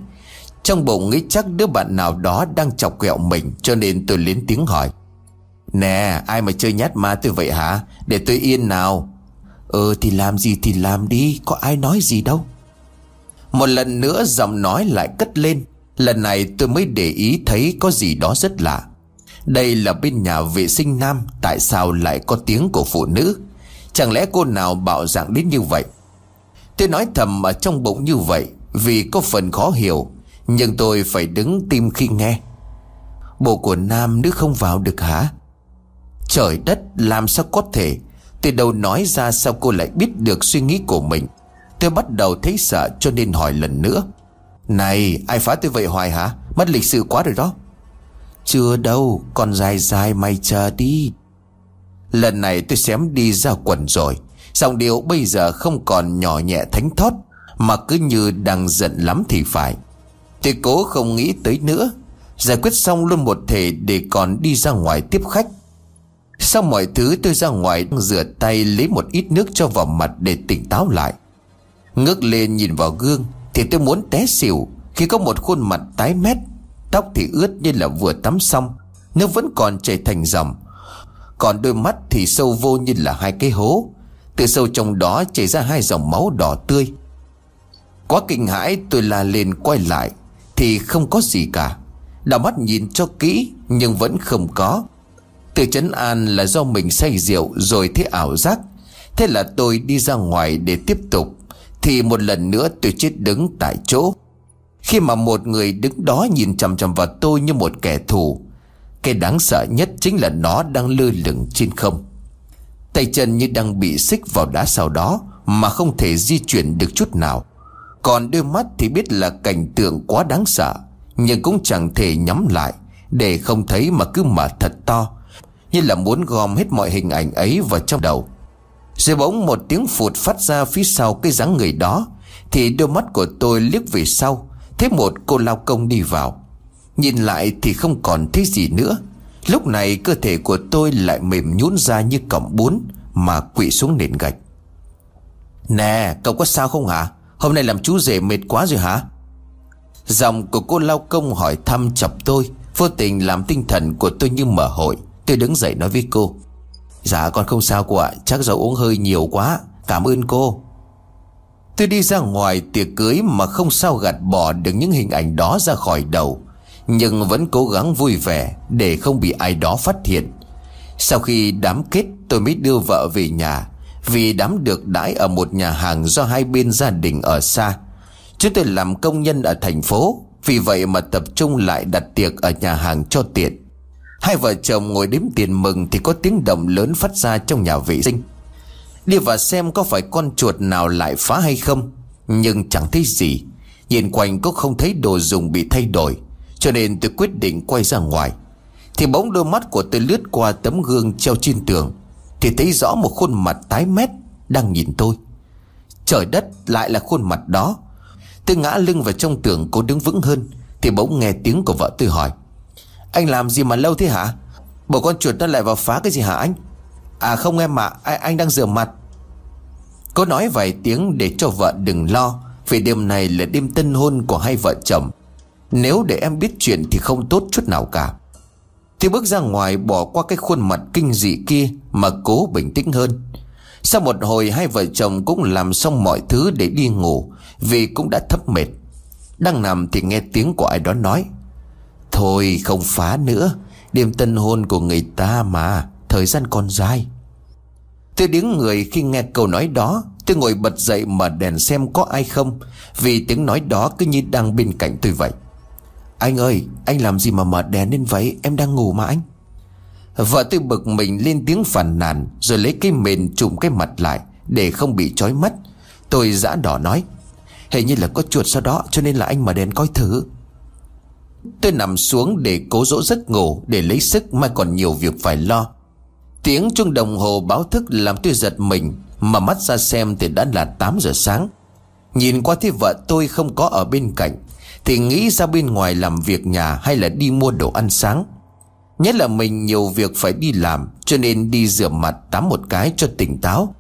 Trong bụng nghĩ chắc đứa bạn nào đó đang chọc ghẹo mình cho nên tôi lên tiếng hỏi. Nè, ai mà chơi nhát ma tôi vậy hả? Để tôi yên nào. Ừ thì làm gì thì làm đi, Có ai nói gì đâu. Một lần nữa giọng nói lại cất lên. Lần này tôi mới để ý thấy có gì đó rất lạ. Đây là bên nhà vệ sinh nam, Tại sao lại có tiếng của phụ nữ? Chẳng lẽ cô nào bạo dạng đến như vậy? Tôi nói thầm ở trong bụng như vậy, Vì có phần khó hiểu. Nhưng tôi phải đứng tim khi nghe. Bộ của nam nữ không vào được hả? Trời đất, làm sao có thể? Từ đầu nói ra sao cô lại biết được suy nghĩ của mình? Tôi bắt đầu thấy sợ cho nên hỏi lần nữa. Này, ai phá tôi vậy hoài hả? Mất lịch sự quá rồi đó. Chưa đâu, Còn dài dài mày chờ đi. Lần này tôi xém đi ra quần rồi. Dòng điệu bây giờ không còn nhỏ nhẹ thánh thót, Mà cứ như đang giận lắm thì phải. Tôi cố không nghĩ tới nữa. Giải quyết xong luôn một thể để còn đi ra ngoài tiếp khách. Sau mọi thứ tôi ra ngoài rửa tay lấy một ít nước cho vào mặt để tỉnh táo lại. Ngước lên nhìn vào gương Thì tôi muốn té xỉu. Khi có một khuôn mặt tái mét, Tóc thì ướt như là vừa tắm xong, Nước vẫn còn chảy thành dòng. Còn đôi mắt thì sâu vô như là hai cái hố. Từ sâu trong đó chảy ra hai dòng máu đỏ tươi. Quá kinh hãi, tôi la lên quay lại Thì không có gì cả. Đào mắt nhìn cho kỹ Nhưng vẫn không có. Từ chấn an là do mình say rượu Rồi thấy ảo giác. Thế là tôi đi ra ngoài để tiếp tục. Thì một lần nữa tôi chết đứng tại chỗ. Khi mà một người đứng đó nhìn chằm chằm vào tôi như một kẻ thù, Cái đáng sợ nhất chính là nó đang lơ lửng trên không. Tay chân như đang bị xích vào đá sau đó Mà không thể di chuyển được chút nào. Còn đôi mắt thì biết là cảnh tượng quá đáng sợ, Nhưng cũng chẳng thể nhắm lại Để không thấy mà cứ mở thật to. Như là muốn gom hết mọi hình ảnh ấy vào trong đầu. Rồi bỗng một tiếng phụt phát ra phía sau cái dáng người đó, Thì đôi mắt của tôi liếc về sau, Thấy một cô lao công đi vào. Nhìn lại thì không còn thấy gì nữa. Lúc này cơ thể của tôi lại mềm nhũn ra như cọng bún Mà quỵ xuống nền gạch. Nè, cậu có sao không hả? Hôm nay làm chú rể mệt quá rồi hả? Giọng của cô lao công hỏi thăm chọc tôi, Vô tình làm tinh thần của tôi như mở hội. Tôi đứng dậy nói với cô Dạ con không sao cô ạ, Chắc do uống hơi nhiều quá, Cảm ơn cô. Tôi đi ra ngoài tiệc cưới mà không sao gạt bỏ được những hình ảnh đó ra khỏi đầu, Nhưng vẫn cố gắng vui vẻ để không bị ai đó phát hiện. Sau khi đám kết, tôi mới đưa vợ về nhà, Vì đám được đãi ở một nhà hàng do hai bên gia đình ở xa. Chúng tôi làm công nhân ở thành phố, Vì vậy mà tập trung lại đặt tiệc ở nhà hàng cho tiện. Hai vợ chồng ngồi đếm tiền mừng thì có tiếng động lớn phát ra trong nhà vệ sinh. Đi vào xem có phải con chuột nào lại phá hay không, Nhưng chẳng thấy gì. Nhìn quanh cũng không thấy đồ dùng bị thay đổi, Cho nên tôi quyết định quay ra ngoài. Thì bóng đôi mắt của tôi lướt qua tấm gương treo trên tường, Thì thấy rõ một khuôn mặt tái mét Đang nhìn tôi. Trời đất, lại là khuôn mặt đó. Tôi ngã lưng vào trong tường cố đứng vững hơn, Thì bỗng nghe tiếng của vợ tôi hỏi. Anh làm gì mà lâu thế hả? Bộ con chuột nó lại vào phá cái gì hả anh? À không em ạ à, anh đang rửa mặt. Cô nói vài tiếng để cho vợ đừng lo Vì đêm này là đêm tân hôn của hai vợ chồng. Nếu để em biết chuyện thì không tốt chút nào cả. Thì bước ra ngoài bỏ qua cái khuôn mặt kinh dị kia Mà cố bình tĩnh hơn. Sau một hồi hai vợ chồng cũng làm xong mọi thứ để đi ngủ Vì cũng đã thấp mệt. Đang nằm thì nghe tiếng của ai đó nói. Thôi không phá nữa. Đêm tân hôn của người ta mà. Thời gian còn dài. Tôi đứng người khi nghe câu nói đó. Tôi ngồi bật dậy mở đèn xem có ai không. Vì tiếng nói đó cứ như đang bên cạnh tôi vậy. Anh ơi, Anh làm gì mà mở đèn lên vậy? Em đang ngủ mà anh. Vợ tôi bực mình lên tiếng phàn nàn, Rồi lấy cái mền trùm cái mặt lại, Để không bị chói mắt. Tôi giã đỏ nói, Hình như là có chuột sau đó, Cho nên là anh mở đèn coi thử. Tôi nằm xuống để cố dỗ giấc ngủ, Để lấy sức, mai còn nhiều việc phải lo. Tiếng chuông đồng hồ báo thức làm tôi giật mình, Mà mắt ra xem thì đã là 8 giờ sáng. Nhìn qua thấy vợ tôi không có ở bên cạnh, Thì nghĩ ra bên ngoài làm việc nhà hay là đi mua đồ ăn sáng. Nhất là mình nhiều việc phải đi làm, Cho nên đi rửa mặt, tắm một cái cho tỉnh táo.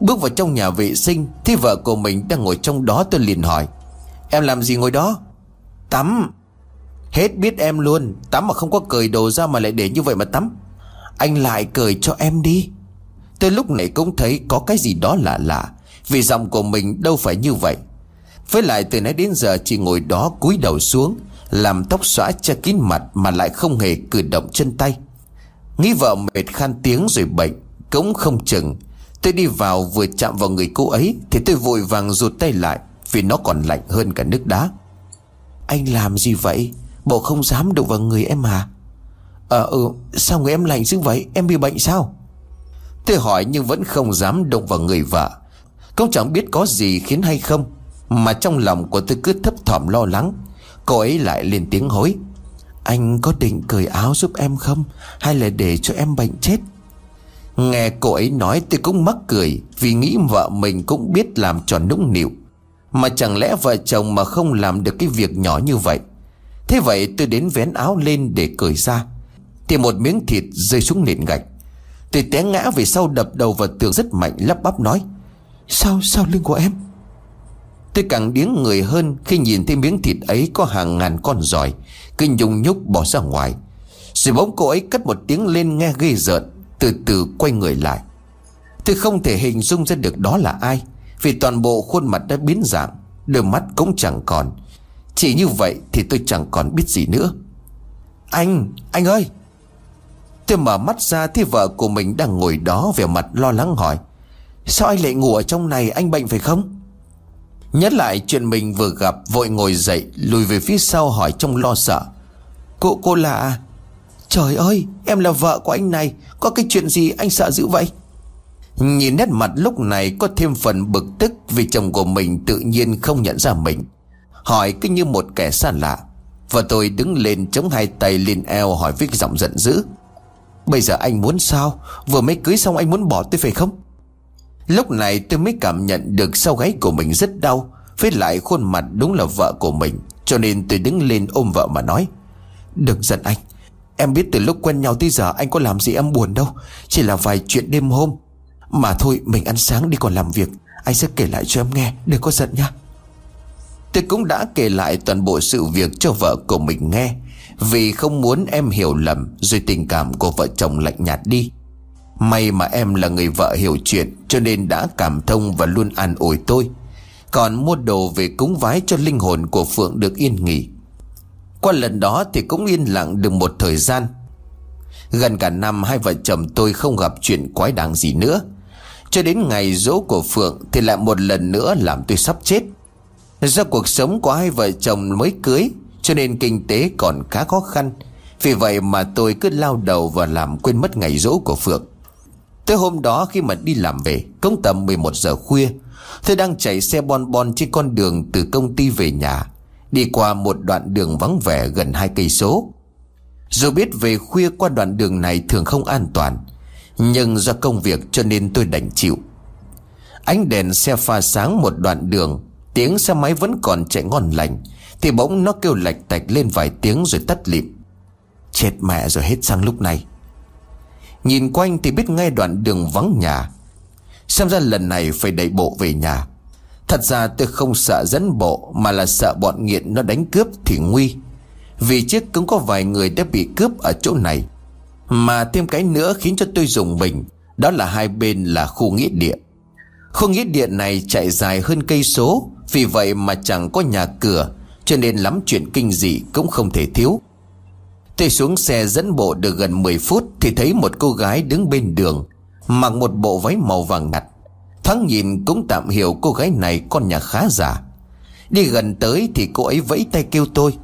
Bước vào trong nhà vệ sinh Thì vợ của mình đang ngồi trong đó, tôi liền hỏi, Em làm gì ngồi đó? Tắm. Hết biết em luôn. Tắm mà không có cởi đồ ra mà lại để như vậy mà tắm. Anh lại cười cho em đi. Tôi lúc này cũng thấy có cái gì đó lạ lạ. Vì giọng của mình đâu phải như vậy. Với lại từ nãy đến giờ chỉ ngồi đó cúi đầu xuống, Làm tóc xõa che kín mặt Mà lại không hề cử động chân tay. Nghĩ vợ mệt khan tiếng rồi bệnh, Cũng không chừng. Tôi đi vào vừa chạm vào người cô ấy, Thì tôi vội vàng rụt tay lại Vì nó còn lạnh hơn cả nước đá. Anh làm gì vậy? Bộ không dám đụng vào người em à Ờ ừ Sao người em lạnh dữ vậy? Em bị bệnh sao? Tôi hỏi nhưng vẫn không dám động vào người vợ. Cũng chẳng biết có gì khiến hay không, Mà trong lòng của tôi cứ thấp thỏm lo lắng. Cô ấy lại lên tiếng hối. Anh có định cởi áo giúp em không? Hay là để cho em bệnh chết? Nghe cô ấy nói tôi cũng mắc cười, Vì nghĩ vợ mình cũng biết làm tròn nũng nịu. Mà chẳng lẽ vợ chồng mà không làm được cái việc nhỏ như vậy? Thế vậy tôi đến vén áo lên để cởi ra. Thì một miếng thịt rơi xuống nền gạch. Tôi té ngã về sau đập đầu vào tường rất mạnh, lắp bắp nói, Sao sao lưng của em? Tôi càng điếng người hơn Khi nhìn thấy miếng thịt ấy có hàng ngàn con giỏi Kinh nhung nhúc bỏ ra ngoài. Rồi bóng cô ấy cất một tiếng lên nghe ghê rợn, Từ từ quay người lại. Tôi không thể hình dung ra được đó là ai, Vì toàn bộ khuôn mặt đã biến dạng, Đôi mắt cũng chẳng còn. Chỉ như vậy thì tôi chẳng còn biết gì nữa. Anh, anh ơi! Tôi mở mắt ra thì vợ của mình đang ngồi đó vẻ mặt lo lắng hỏi Sao anh lại ngủ ở trong này? Anh bệnh phải không? Nhớ lại chuyện mình vừa gặp Vội ngồi dậy Lùi về phía sau hỏi trong lo sợ Cô cô là Trời ơi em là vợ của anh này Có cái chuyện gì anh sợ dữ vậy? Nhìn nét mặt lúc này Có thêm phần bực tức Vì chồng của mình tự nhiên không nhận ra mình. Hỏi cứ như một kẻ xa lạ. Và tôi đứng lên chống hai tay lên eo Hỏi với giọng giận dữ. Bây giờ anh muốn sao? Vừa mới cưới xong anh muốn bỏ tôi phải không? Lúc này tôi mới cảm nhận được sau gáy của mình rất đau, Với lại khuôn mặt đúng là vợ của mình, Cho nên tôi đứng lên ôm vợ mà nói, Đừng giận anh. Em biết từ lúc quen nhau tới giờ anh có làm gì em buồn đâu, Chỉ là vài chuyện đêm hôm. Mà thôi, mình ăn sáng đi còn làm việc, Anh sẽ kể lại cho em nghe, Đừng có giận nha. Tôi cũng đã kể lại toàn bộ sự việc cho vợ của mình nghe, vì không muốn em hiểu lầm Rồi tình cảm của vợ chồng lạnh nhạt đi. May mà em là người vợ hiểu chuyện, Cho nên đã cảm thông và luôn an ủi tôi. Còn mua đồ về cúng vái cho linh hồn của Phượng được yên nghỉ. Qua lần đó thì cũng yên lặng được một thời gian. Gần cả năm hai vợ chồng tôi không gặp chuyện quái đáng gì nữa. Cho đến ngày dỗ của Phượng Thì lại một lần nữa làm tôi sắp chết. Do cuộc sống của hai vợ chồng mới cưới, cho nên kinh tế còn khá khó khăn. Vì vậy mà tôi cứ lao đầu và làm quên mất ngày rỗ của Phượng. Tới hôm đó khi mà đi làm về công tầm 11 giờ khuya, Tôi đang chạy xe bon bon trên con đường từ công ty về nhà, Đi qua một đoạn đường vắng vẻ gần hai cây số. Dù biết về khuya qua đoạn đường này thường không an toàn, Nhưng do công việc cho nên tôi đành chịu. Ánh đèn xe pha sáng một đoạn đường Tiếng xe máy vẫn còn chạy ngon lành. Thì bỗng nó kêu lạch tạch lên vài tiếng rồi tắt lịm. Chết mẹ rồi, hết xăng lúc này. Nhìn quanh thì biết ngay đoạn đường vắng nhà. Xem ra lần này phải đẩy bộ về nhà. Thật ra tôi không sợ dẫn bộ, Mà là sợ bọn nghiện nó đánh cướp thì nguy. Vì trước cũng có vài người đã bị cướp ở chỗ này. Mà thêm cái nữa khiến cho tôi dùng mình, Đó là hai bên là khu nghĩa địa. Khu nghĩa địa này chạy dài hơn cây số vì vậy mà chẳng có nhà cửa, Cho nên lắm chuyện kinh dị cũng không thể thiếu. Tôi xuống xe dẫn bộ được gần 10 phút Thì thấy một cô gái đứng bên đường, Mặc một bộ váy màu vàng ngặt Thoáng nhìn cũng tạm hiểu cô gái này con nhà khá giả Đi gần tới thì cô ấy vẫy tay kêu tôi.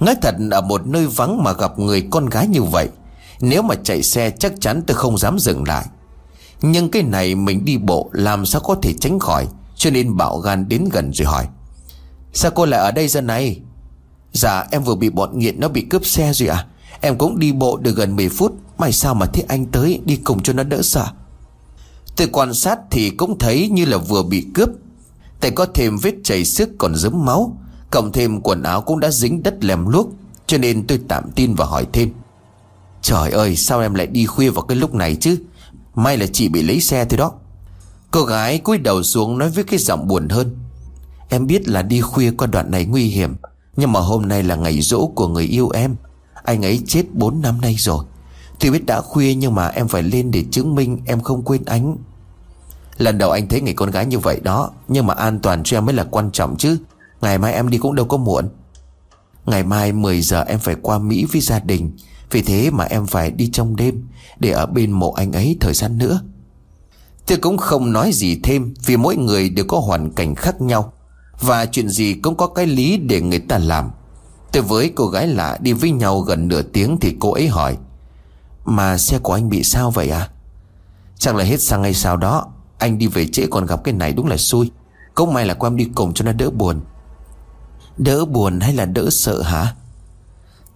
Nói thật ở một nơi vắng mà gặp người con gái như vậy, Nếu mà chạy xe chắc chắn tôi không dám dừng lại. Nhưng cái này mình đi bộ làm sao có thể tránh khỏi? Cho nên bảo gan đến gần rồi hỏi, Sao cô lại ở đây giờ này? Dạ em vừa bị bọn nghiện nó bị cướp xe rồi à Em cũng đi bộ được gần 10 phút May sao mà thấy anh tới, đi cùng cho nó đỡ sợ. Tôi quan sát thì cũng thấy như là vừa bị cướp, Tay có thêm vết chảy sức còn dấm máu, Cộng thêm quần áo cũng đã dính đất lem luốc, Cho nên tôi tạm tin và hỏi thêm. Trời ơi, sao em lại đi khuya vào cái lúc này chứ? May là chị bị lấy xe thôi đó. Cô gái cúi đầu xuống nói với cái giọng buồn hơn. Em biết là đi khuya qua đoạn này nguy hiểm, Nhưng mà hôm nay là ngày rỗ của người yêu em. Anh ấy chết 4 năm nay rồi. Tuy biết đã khuya nhưng mà em phải lên để chứng minh em không quên anh. Lần đầu anh thấy người con gái như vậy đó, Nhưng mà an toàn cho em mới là quan trọng chứ. Ngày mai em đi cũng đâu có muộn. Ngày mai 10 giờ em phải qua Mỹ với gia đình. Vì thế mà em phải đi trong đêm Để ở bên mộ anh ấy thời gian nữa. Tôi cũng không nói gì thêm Vì mỗi người đều có hoàn cảnh khác nhau. Và chuyện gì cũng có cái lý để người ta làm. Tôi với cô gái lạ đi với nhau gần nửa tiếng Thì cô ấy hỏi, Mà xe của anh bị sao vậy à? Chắc là hết xăng hay sao đó? Anh đi về trễ còn gặp cái này đúng là xui. Cũng may là em đi cùng cho nó đỡ buồn. Đỡ buồn hay là đỡ sợ hả?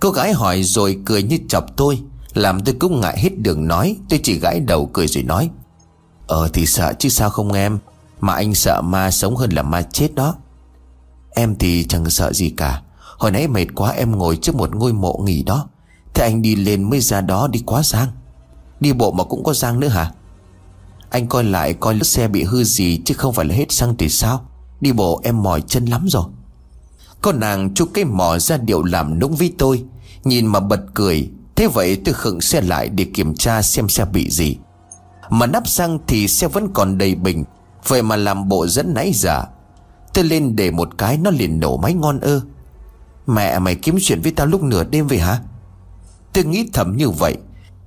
Cô gái hỏi rồi cười như chọc tôi, Làm tôi cũng ngại hết đường nói, Tôi chỉ gãi đầu cười rồi nói Ờ thì sợ chứ sao không em? Mà anh sợ ma sống hơn là ma chết đó. Em thì chẳng sợ gì cả. Hồi nãy mệt quá em ngồi trước một ngôi mộ nghỉ đó. Thế anh đi lên mới ra đó đi quá giang. Đi bộ mà cũng có giang nữa hả? Anh coi lại coi lướt xe bị hư gì Chứ không phải là hết xăng thì sao? Đi bộ em mỏi chân lắm rồi. Con nàng chúc cái mỏ ra điệu làm nũng với tôi. Nhìn mà bật cười. Thế vậy tôi khựng xe lại để kiểm tra xem xe bị gì. Mà nắp xăng thì xe vẫn còn đầy bình. Vậy mà làm bộ dẫn nãy giờ. Tôi lên để một cái, nó liền nổ máy ngon ơ. Mẹ, mày kiếm chuyện với tao lúc nửa đêm vậy hả? Tôi nghĩ thầm như vậy.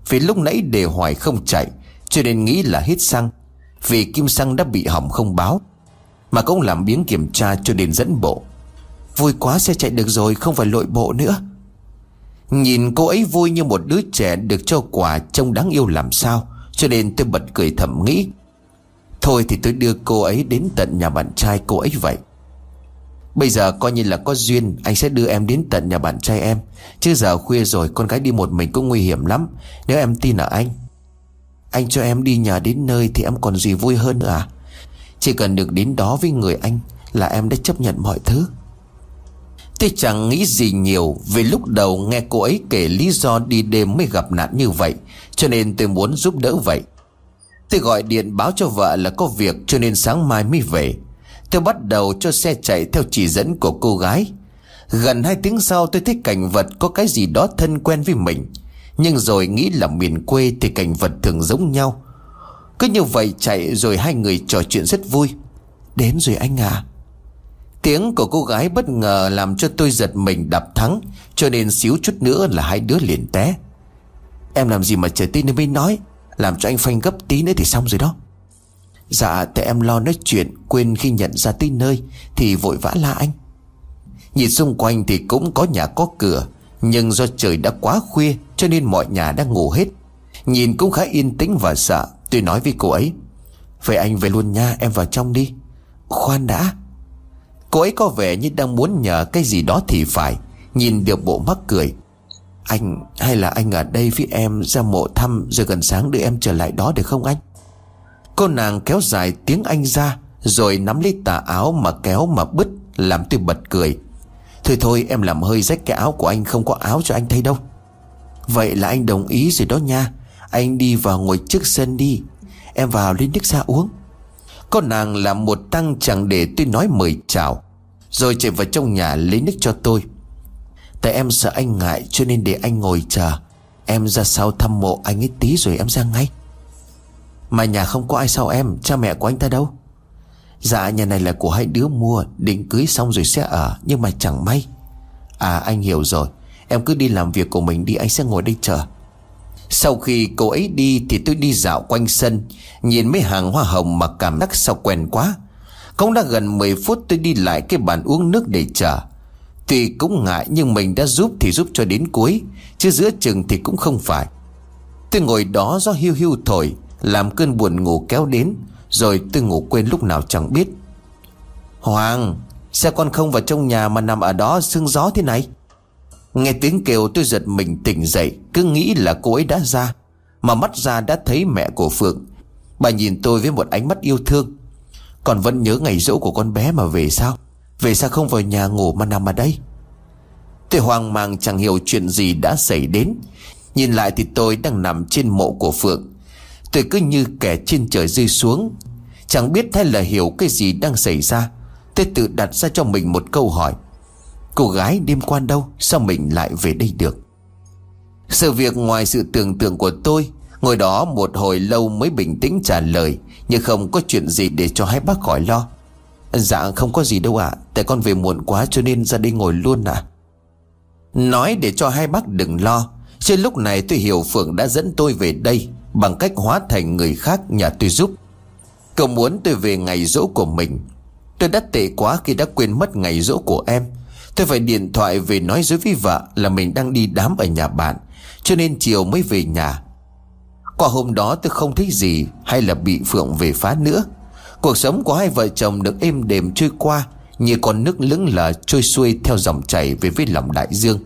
Vì lúc nãy để hoài không chạy, Cho nên nghĩ là hết xăng. Vì kim xăng đã bị hỏng không báo, Mà cũng làm biếng kiểm tra cho đến dẫn bộ. Vui quá, xe chạy được rồi, Không phải lội bộ nữa. Nhìn cô ấy vui như một đứa trẻ Được cho quà trông đáng yêu làm sao. Cho nên tôi bật cười thầm nghĩ. Thôi thì tôi đưa cô ấy đến tận nhà bạn trai cô ấy vậy. Bây giờ coi như là có duyên, Anh sẽ đưa em đến tận nhà bạn trai em. Chứ giờ khuya rồi, con gái đi một mình cũng nguy hiểm lắm. Nếu em tin ở anh Anh cho em đi nhà đến nơi Thì em còn gì vui hơn nữa à? Chỉ cần được đến đó với người anh Là em đã chấp nhận mọi thứ. Tôi chẳng nghĩ gì nhiều, Vì lúc đầu nghe cô ấy kể lý do đi đêm mới gặp nạn như vậy. Cho nên tôi muốn giúp đỡ vậy. Tôi gọi điện báo cho vợ là có việc Cho nên sáng mai mới về. Tôi bắt đầu cho xe chạy theo chỉ dẫn của cô gái. Gần hai tiếng sau tôi thấy cảnh vật có cái gì đó thân quen với mình. Nhưng rồi nghĩ là miền quê thì cảnh vật thường giống nhau. Cứ như vậy chạy rồi hai người trò chuyện rất vui. Đến rồi anh à Tiếng của cô gái bất ngờ làm cho tôi giật mình đạp thắng, Cho nên xíu chút nữa là hai đứa liền té. Em làm gì mà chờ tin nên mới nói? Làm cho anh phanh gấp tí nữa thì xong rồi đó. Dạ tại em lo nói chuyện, Quên khi nhận ra tới nơi, Thì vội vã la anh. Nhìn xung quanh thì cũng có nhà có cửa, Nhưng do trời đã quá khuya, Cho nên mọi nhà đang ngủ hết. Nhìn cũng khá yên tĩnh và sợ, Tôi nói với cô ấy. Vậy anh về luôn nha, em vào trong đi. Khoan đã. Cô ấy có vẻ như đang muốn nhờ cái gì đó thì phải, Nhìn được bộ mắc cười. Anh, hay là anh ở đây với em ra mộ thăm Rồi gần sáng đưa em trở lại đó được không anh? Cô nàng kéo dài tiếng anh ra, Rồi nắm lấy tà áo mà kéo mà bứt, Làm tôi bật cười. Thôi thôi, em làm hơi rách cái áo của anh, Không có áo cho anh thay đâu. Vậy là anh đồng ý rồi đó nha. Anh đi vào ngồi trước sân đi. Em vào lấy nước ra uống. Cô nàng làm một tăng chẳng để tôi nói mời chào. Rồi chạy vào trong nhà lấy nước cho tôi. Tại em sợ anh ngại, cho nên để anh ngồi chờ. Em ra sau thăm mộ anh ấy tí rồi em ra ngay. Mà nhà không có ai sau em, Cha mẹ của anh ta đâu. Dạ nhà này là của hai đứa mua, Định cưới xong rồi sẽ ở, Nhưng mà chẳng may. À anh hiểu rồi. Em cứ đi làm việc của mình đi, anh sẽ ngồi đây chờ. Sau khi cô ấy đi Thì tôi đi dạo quanh sân, Nhìn mấy hàng hoa hồng mà cảm giác sao quen quá. Cũng đã gần 10 phút tôi đi lại cái bàn uống nước để chờ. Tuy cũng ngại nhưng mình đã giúp thì giúp cho đến cuối, Chứ giữa chừng thì cũng không phải. Tôi ngồi đó do hiu hiu thổi, Làm cơn buồn ngủ kéo đến, Rồi tôi ngủ quên lúc nào chẳng biết. Hoàng, Sao con không vào trong nhà mà nằm ở đó sương gió thế này? Nghe tiếng kêu tôi giật mình tỉnh dậy, Cứ nghĩ là cô ấy đã ra, Mà mắt ra đã thấy mẹ của Phượng. Bà nhìn tôi với một ánh mắt yêu thương. Còn vẫn nhớ ngày dỗ của con bé mà về sao? Về sao không vào nhà ngủ mà nằm ở đây? Tôi hoang mang chẳng hiểu chuyện gì đã xảy đến. Nhìn lại thì tôi đang nằm trên mộ của Phượng. Tôi cứ như kẻ trên trời rơi xuống. Chẳng biết hay là hiểu cái gì đang xảy ra. Tôi tự đặt ra cho mình một câu hỏi. Cô gái đêm qua đâu? Sao mình lại về đây được? Sự việc ngoài sự tưởng tượng của tôi, Ngồi đó một hồi lâu mới bình tĩnh trả lời. Nhưng không có chuyện gì để cho hai bác khỏi lo. Dạ không có gì đâu ạ. Tại con về muộn quá cho nên ra đây ngồi luôn ạ. Nói để cho hai bác đừng lo. Trên lúc này tôi hiểu Phượng đã dẫn tôi về đây Bằng cách hóa thành người khác nhà tôi giúp. Cậu muốn tôi về ngày dỗ của mình. Tôi đã tệ quá khi đã quên mất ngày dỗ của em. Tôi phải điện thoại về nói dối với vợ Là mình đang đi đám ở nhà bạn, Cho nên chiều mới về nhà. Qua hôm đó tôi không thấy gì Hay là bị Phượng về phá nữa. Cuộc sống của hai vợ chồng được êm đềm trôi qua, Như con nước lững lờ trôi xuôi Theo dòng chảy về với lòng đại dương.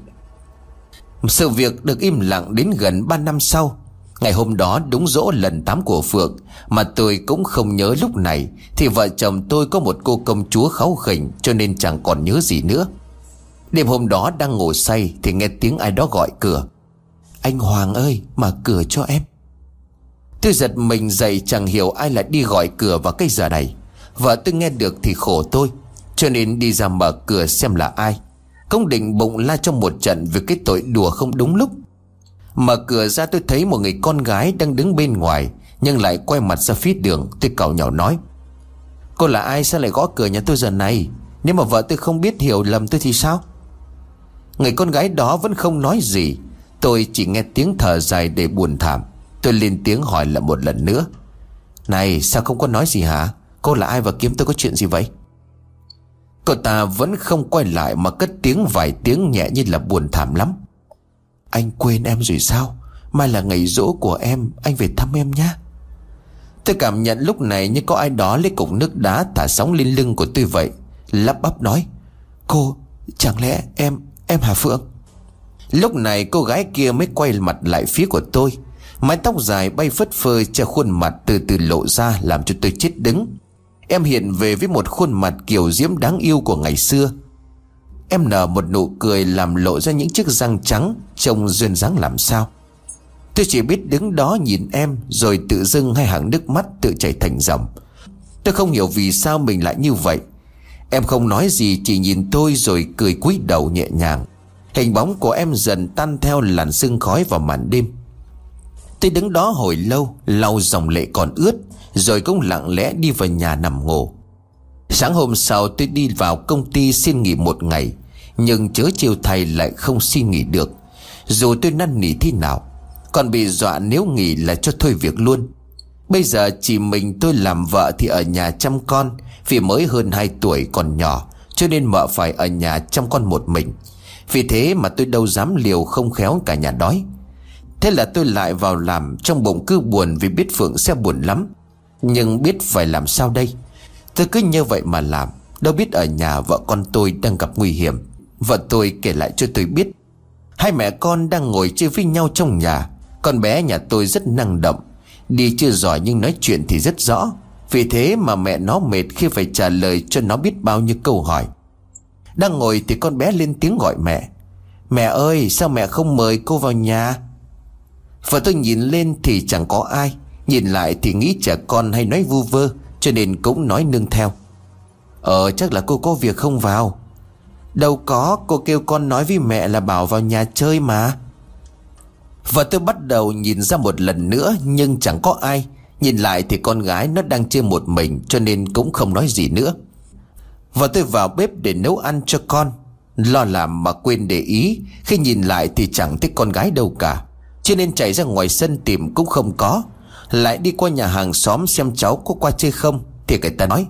Sự việc được im lặng đến gần 3 năm sau. Ngày hôm đó đúng dỗ lần 8 của Phượng, Mà tôi cũng không nhớ lúc này, Thì vợ chồng tôi có một cô công chúa kháu khỉnh, Cho nên chẳng còn nhớ gì nữa. Đêm hôm đó đang ngủ say Thì nghe tiếng ai đó gọi cửa. Anh Hoàng ơi, mở cửa cho em. Tôi giật mình dậy chẳng hiểu ai lại đi gọi cửa vào cái giờ này. Vợ tôi nghe được thì khổ tôi, Cho nên đi ra mở cửa xem là ai. Công định bụng la trong một trận Vì cái tội đùa không đúng lúc. Mở cửa ra tôi thấy một người con gái đang đứng bên ngoài, Nhưng lại quay mặt ra phía đường, Tôi cào nhỏ nói. Cô là ai sao lại gõ cửa nhà tôi giờ này? Nếu mà vợ tôi không biết hiểu lầm tôi thì sao? Người con gái đó vẫn không nói gì. Tôi chỉ nghe tiếng thở dài để buồn thảm. Tôi lên tiếng hỏi lại một lần nữa. Này, sao không có nói gì hả? Cô là ai và kiếm tôi có chuyện gì vậy? Cô ta vẫn không quay lại Mà cất tiếng vài tiếng nhẹ như là buồn thảm lắm. Anh quên em rồi sao? Mai là ngày rỗ của em, Anh về thăm em nhé Tôi cảm nhận lúc này như có ai đó lấy cục nước đá thả sóng lên lưng của tôi vậy. Lắp bắp nói, Cô, chẳng lẽ em Em Hà Phượng? Lúc này cô gái kia mới quay mặt lại phía của tôi. Mái tóc dài bay phất phơ che khuôn mặt từ từ lộ ra làm cho tôi chết đứng. Em hiện về với một khuôn mặt kiểu diễm đáng yêu của ngày xưa. Em nở một nụ cười làm lộ ra những chiếc răng trắng Trông duyên dáng làm sao. Tôi chỉ biết đứng đó nhìn em Rồi tự dưng hai hàng nước mắt tự chảy thành dòng. Tôi không hiểu vì sao mình lại như vậy. Em không nói gì, chỉ nhìn tôi rồi cười cúi đầu nhẹ nhàng. Hình bóng của em dần tan theo làn sương khói vào màn đêm. Tôi đứng đó hồi lâu, Lau dòng lệ còn ướt, Rồi cũng lặng lẽ đi vào nhà nằm ngủ. Sáng hôm sau tôi đi vào công ty xin nghỉ một ngày, Nhưng chớ chiều thầy lại không xin nghỉ được. Dù tôi năn nỉ thế nào, Còn bị dọa nếu nghỉ là cho thôi việc luôn. Bây giờ chỉ mình tôi làm vợ thì ở nhà chăm con, Vì mới hơn 2 tuổi còn nhỏ, Cho nên mợ phải ở nhà chăm con một mình. Vì thế mà tôi đâu dám liều không khéo cả nhà đói. Thế là tôi lại vào làm Trong bụng cứ buồn vì biết Phượng sẽ buồn lắm. Nhưng biết phải làm sao đây? Tôi cứ như vậy mà làm. Đâu biết ở nhà vợ con tôi đang gặp nguy hiểm. Vợ tôi kể lại cho tôi biết. Hai mẹ con đang ngồi chơi với nhau trong nhà. Con bé nhà tôi rất năng động. Đi chưa giỏi nhưng nói chuyện thì rất rõ. Vì thế mà mẹ nó mệt khi phải trả lời cho nó biết bao nhiêu câu hỏi. Đang ngồi thì con bé lên tiếng gọi mẹ. Mẹ ơi, sao mẹ không mời cô vào nhà? Và tôi nhìn lên thì chẳng có ai, Nhìn lại thì nghĩ trẻ con hay nói vu vơ, Cho nên cũng nói nương theo. Ờ chắc là cô có việc không vào? Đâu có, cô kêu con nói với mẹ là bảo vào nhà chơi mà. Và tôi bắt đầu nhìn ra một lần nữa, Nhưng chẳng có ai. Nhìn lại thì con gái nó đang chơi một mình, Cho nên cũng không nói gì nữa. Và tôi vào bếp để nấu ăn cho con. Lo làm mà quên để ý, Khi nhìn lại thì chẳng thấy con gái đâu cả. Cho nên chạy ra ngoài sân tìm cũng không có. Lại đi qua nhà hàng xóm xem cháu có qua chơi không, Thì người ta nói,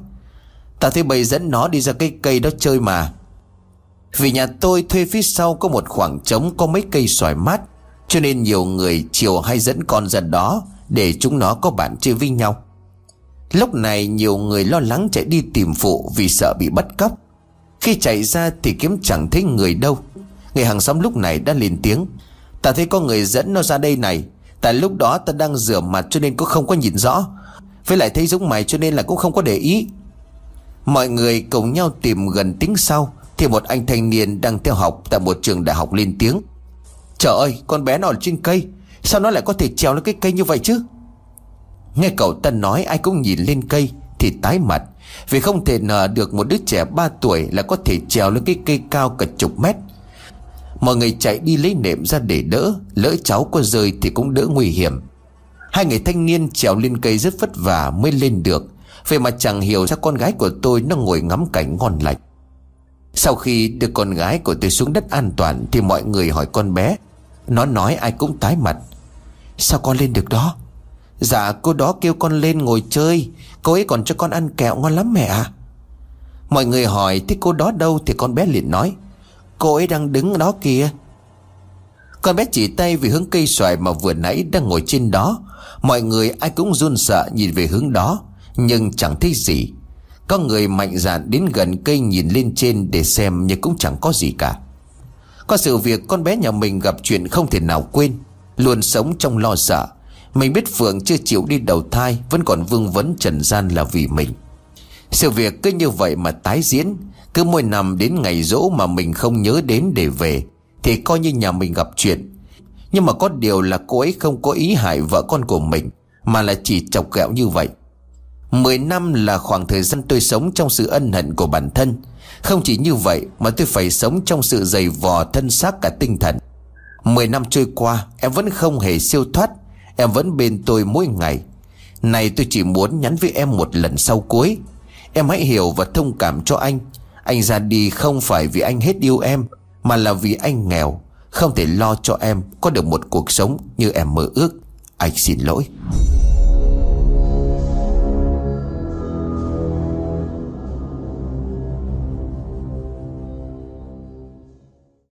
tao thấy bầy dẫn nó đi ra cái cây đó chơi mà. Vì nhà tôi thuê phía sau có một khoảng trống có mấy cây xoài mát, Cho nên nhiều người chiều hay dẫn con ra đó Để chúng nó có bạn chơi với nhau. Lúc này nhiều người lo lắng chạy đi tìm phụ Vì sợ bị bắt cóc. Khi chạy ra thì kiếm chẳng thấy người đâu. Người hàng xóm lúc này đã lên tiếng Ta thấy có người dẫn nó ra đây này. Tại lúc đó ta đang rửa mặt cho nên cũng không có nhìn rõ. Với lại thấy giống mày cho nên là cũng không có để ý. Mọi người cùng nhau tìm gần tính sau, Thì một anh thanh niên đang theo học Tại một trường đại học lên tiếng. Trời ơi, con bé nó ở trên cây, Sao nó lại có thể trèo lên cái cây như vậy chứ? Nghe cậu Tân nói ai cũng nhìn lên cây Thì tái mặt, Vì không thể ngờ được một đứa trẻ 3 tuổi Là có thể trèo lên cái cây cao cả chục mét. Mọi người chạy đi lấy nệm ra để đỡ, Lỡ cháu có rơi thì cũng đỡ nguy hiểm. Hai người thanh niên trèo lên cây rất vất vả mới lên được. Vậy mà chẳng hiểu sao con gái của tôi Nó ngồi ngắm cảnh ngon lành. Sau khi đưa con gái của tôi xuống đất an toàn Thì mọi người hỏi con bé. Nó nói ai cũng tái mặt. Sao con lên được đó? Dạ cô đó kêu con lên ngồi chơi. Cô ấy còn cho con ăn kẹo ngon lắm mẹ ạ. Mọi người hỏi, Thế cô đó đâu? Thì con bé liền nói Cô ấy đang đứng đó kìa. Con bé chỉ tay về hướng cây xoài Mà vừa nãy đang ngồi trên đó. Mọi người ai cũng run sợ nhìn về hướng đó, Nhưng chẳng thấy gì. Có người mạnh dạn đến gần cây nhìn lên trên để xem Nhưng cũng chẳng có gì cả. Có sự việc con bé nhà mình gặp chuyện không thể nào quên, Luôn sống trong lo sợ. Mình biết Phượng chưa chịu đi đầu thai, Vẫn còn vương vấn trần gian là vì mình. Sự việc cứ như vậy mà tái diễn cứ mỗi năm đến ngày rỗ mà mình không nhớ đến để về, Thì coi như nhà mình gặp chuyện. Nhưng mà có điều là cô ấy không có ý hại vợ con của mình, Mà là chỉ chọc ghẹo như vậy. Mười năm là khoảng thời gian tôi sống trong sự ân hận của bản thân. Không chỉ như vậy mà tôi phải sống trong sự dày vò thân xác cả tinh thần. Mười năm trôi qua, em vẫn không hề siêu thoát. Em vẫn bên tôi mỗi ngày. Này tôi chỉ muốn nhắn với em một lần sau cuối. Em hãy hiểu và thông cảm cho anh. Anh ra đi không phải vì anh hết yêu em, Mà là vì anh nghèo. Không thể lo cho em có được một cuộc sống như em mơ ước. Anh xin lỗi.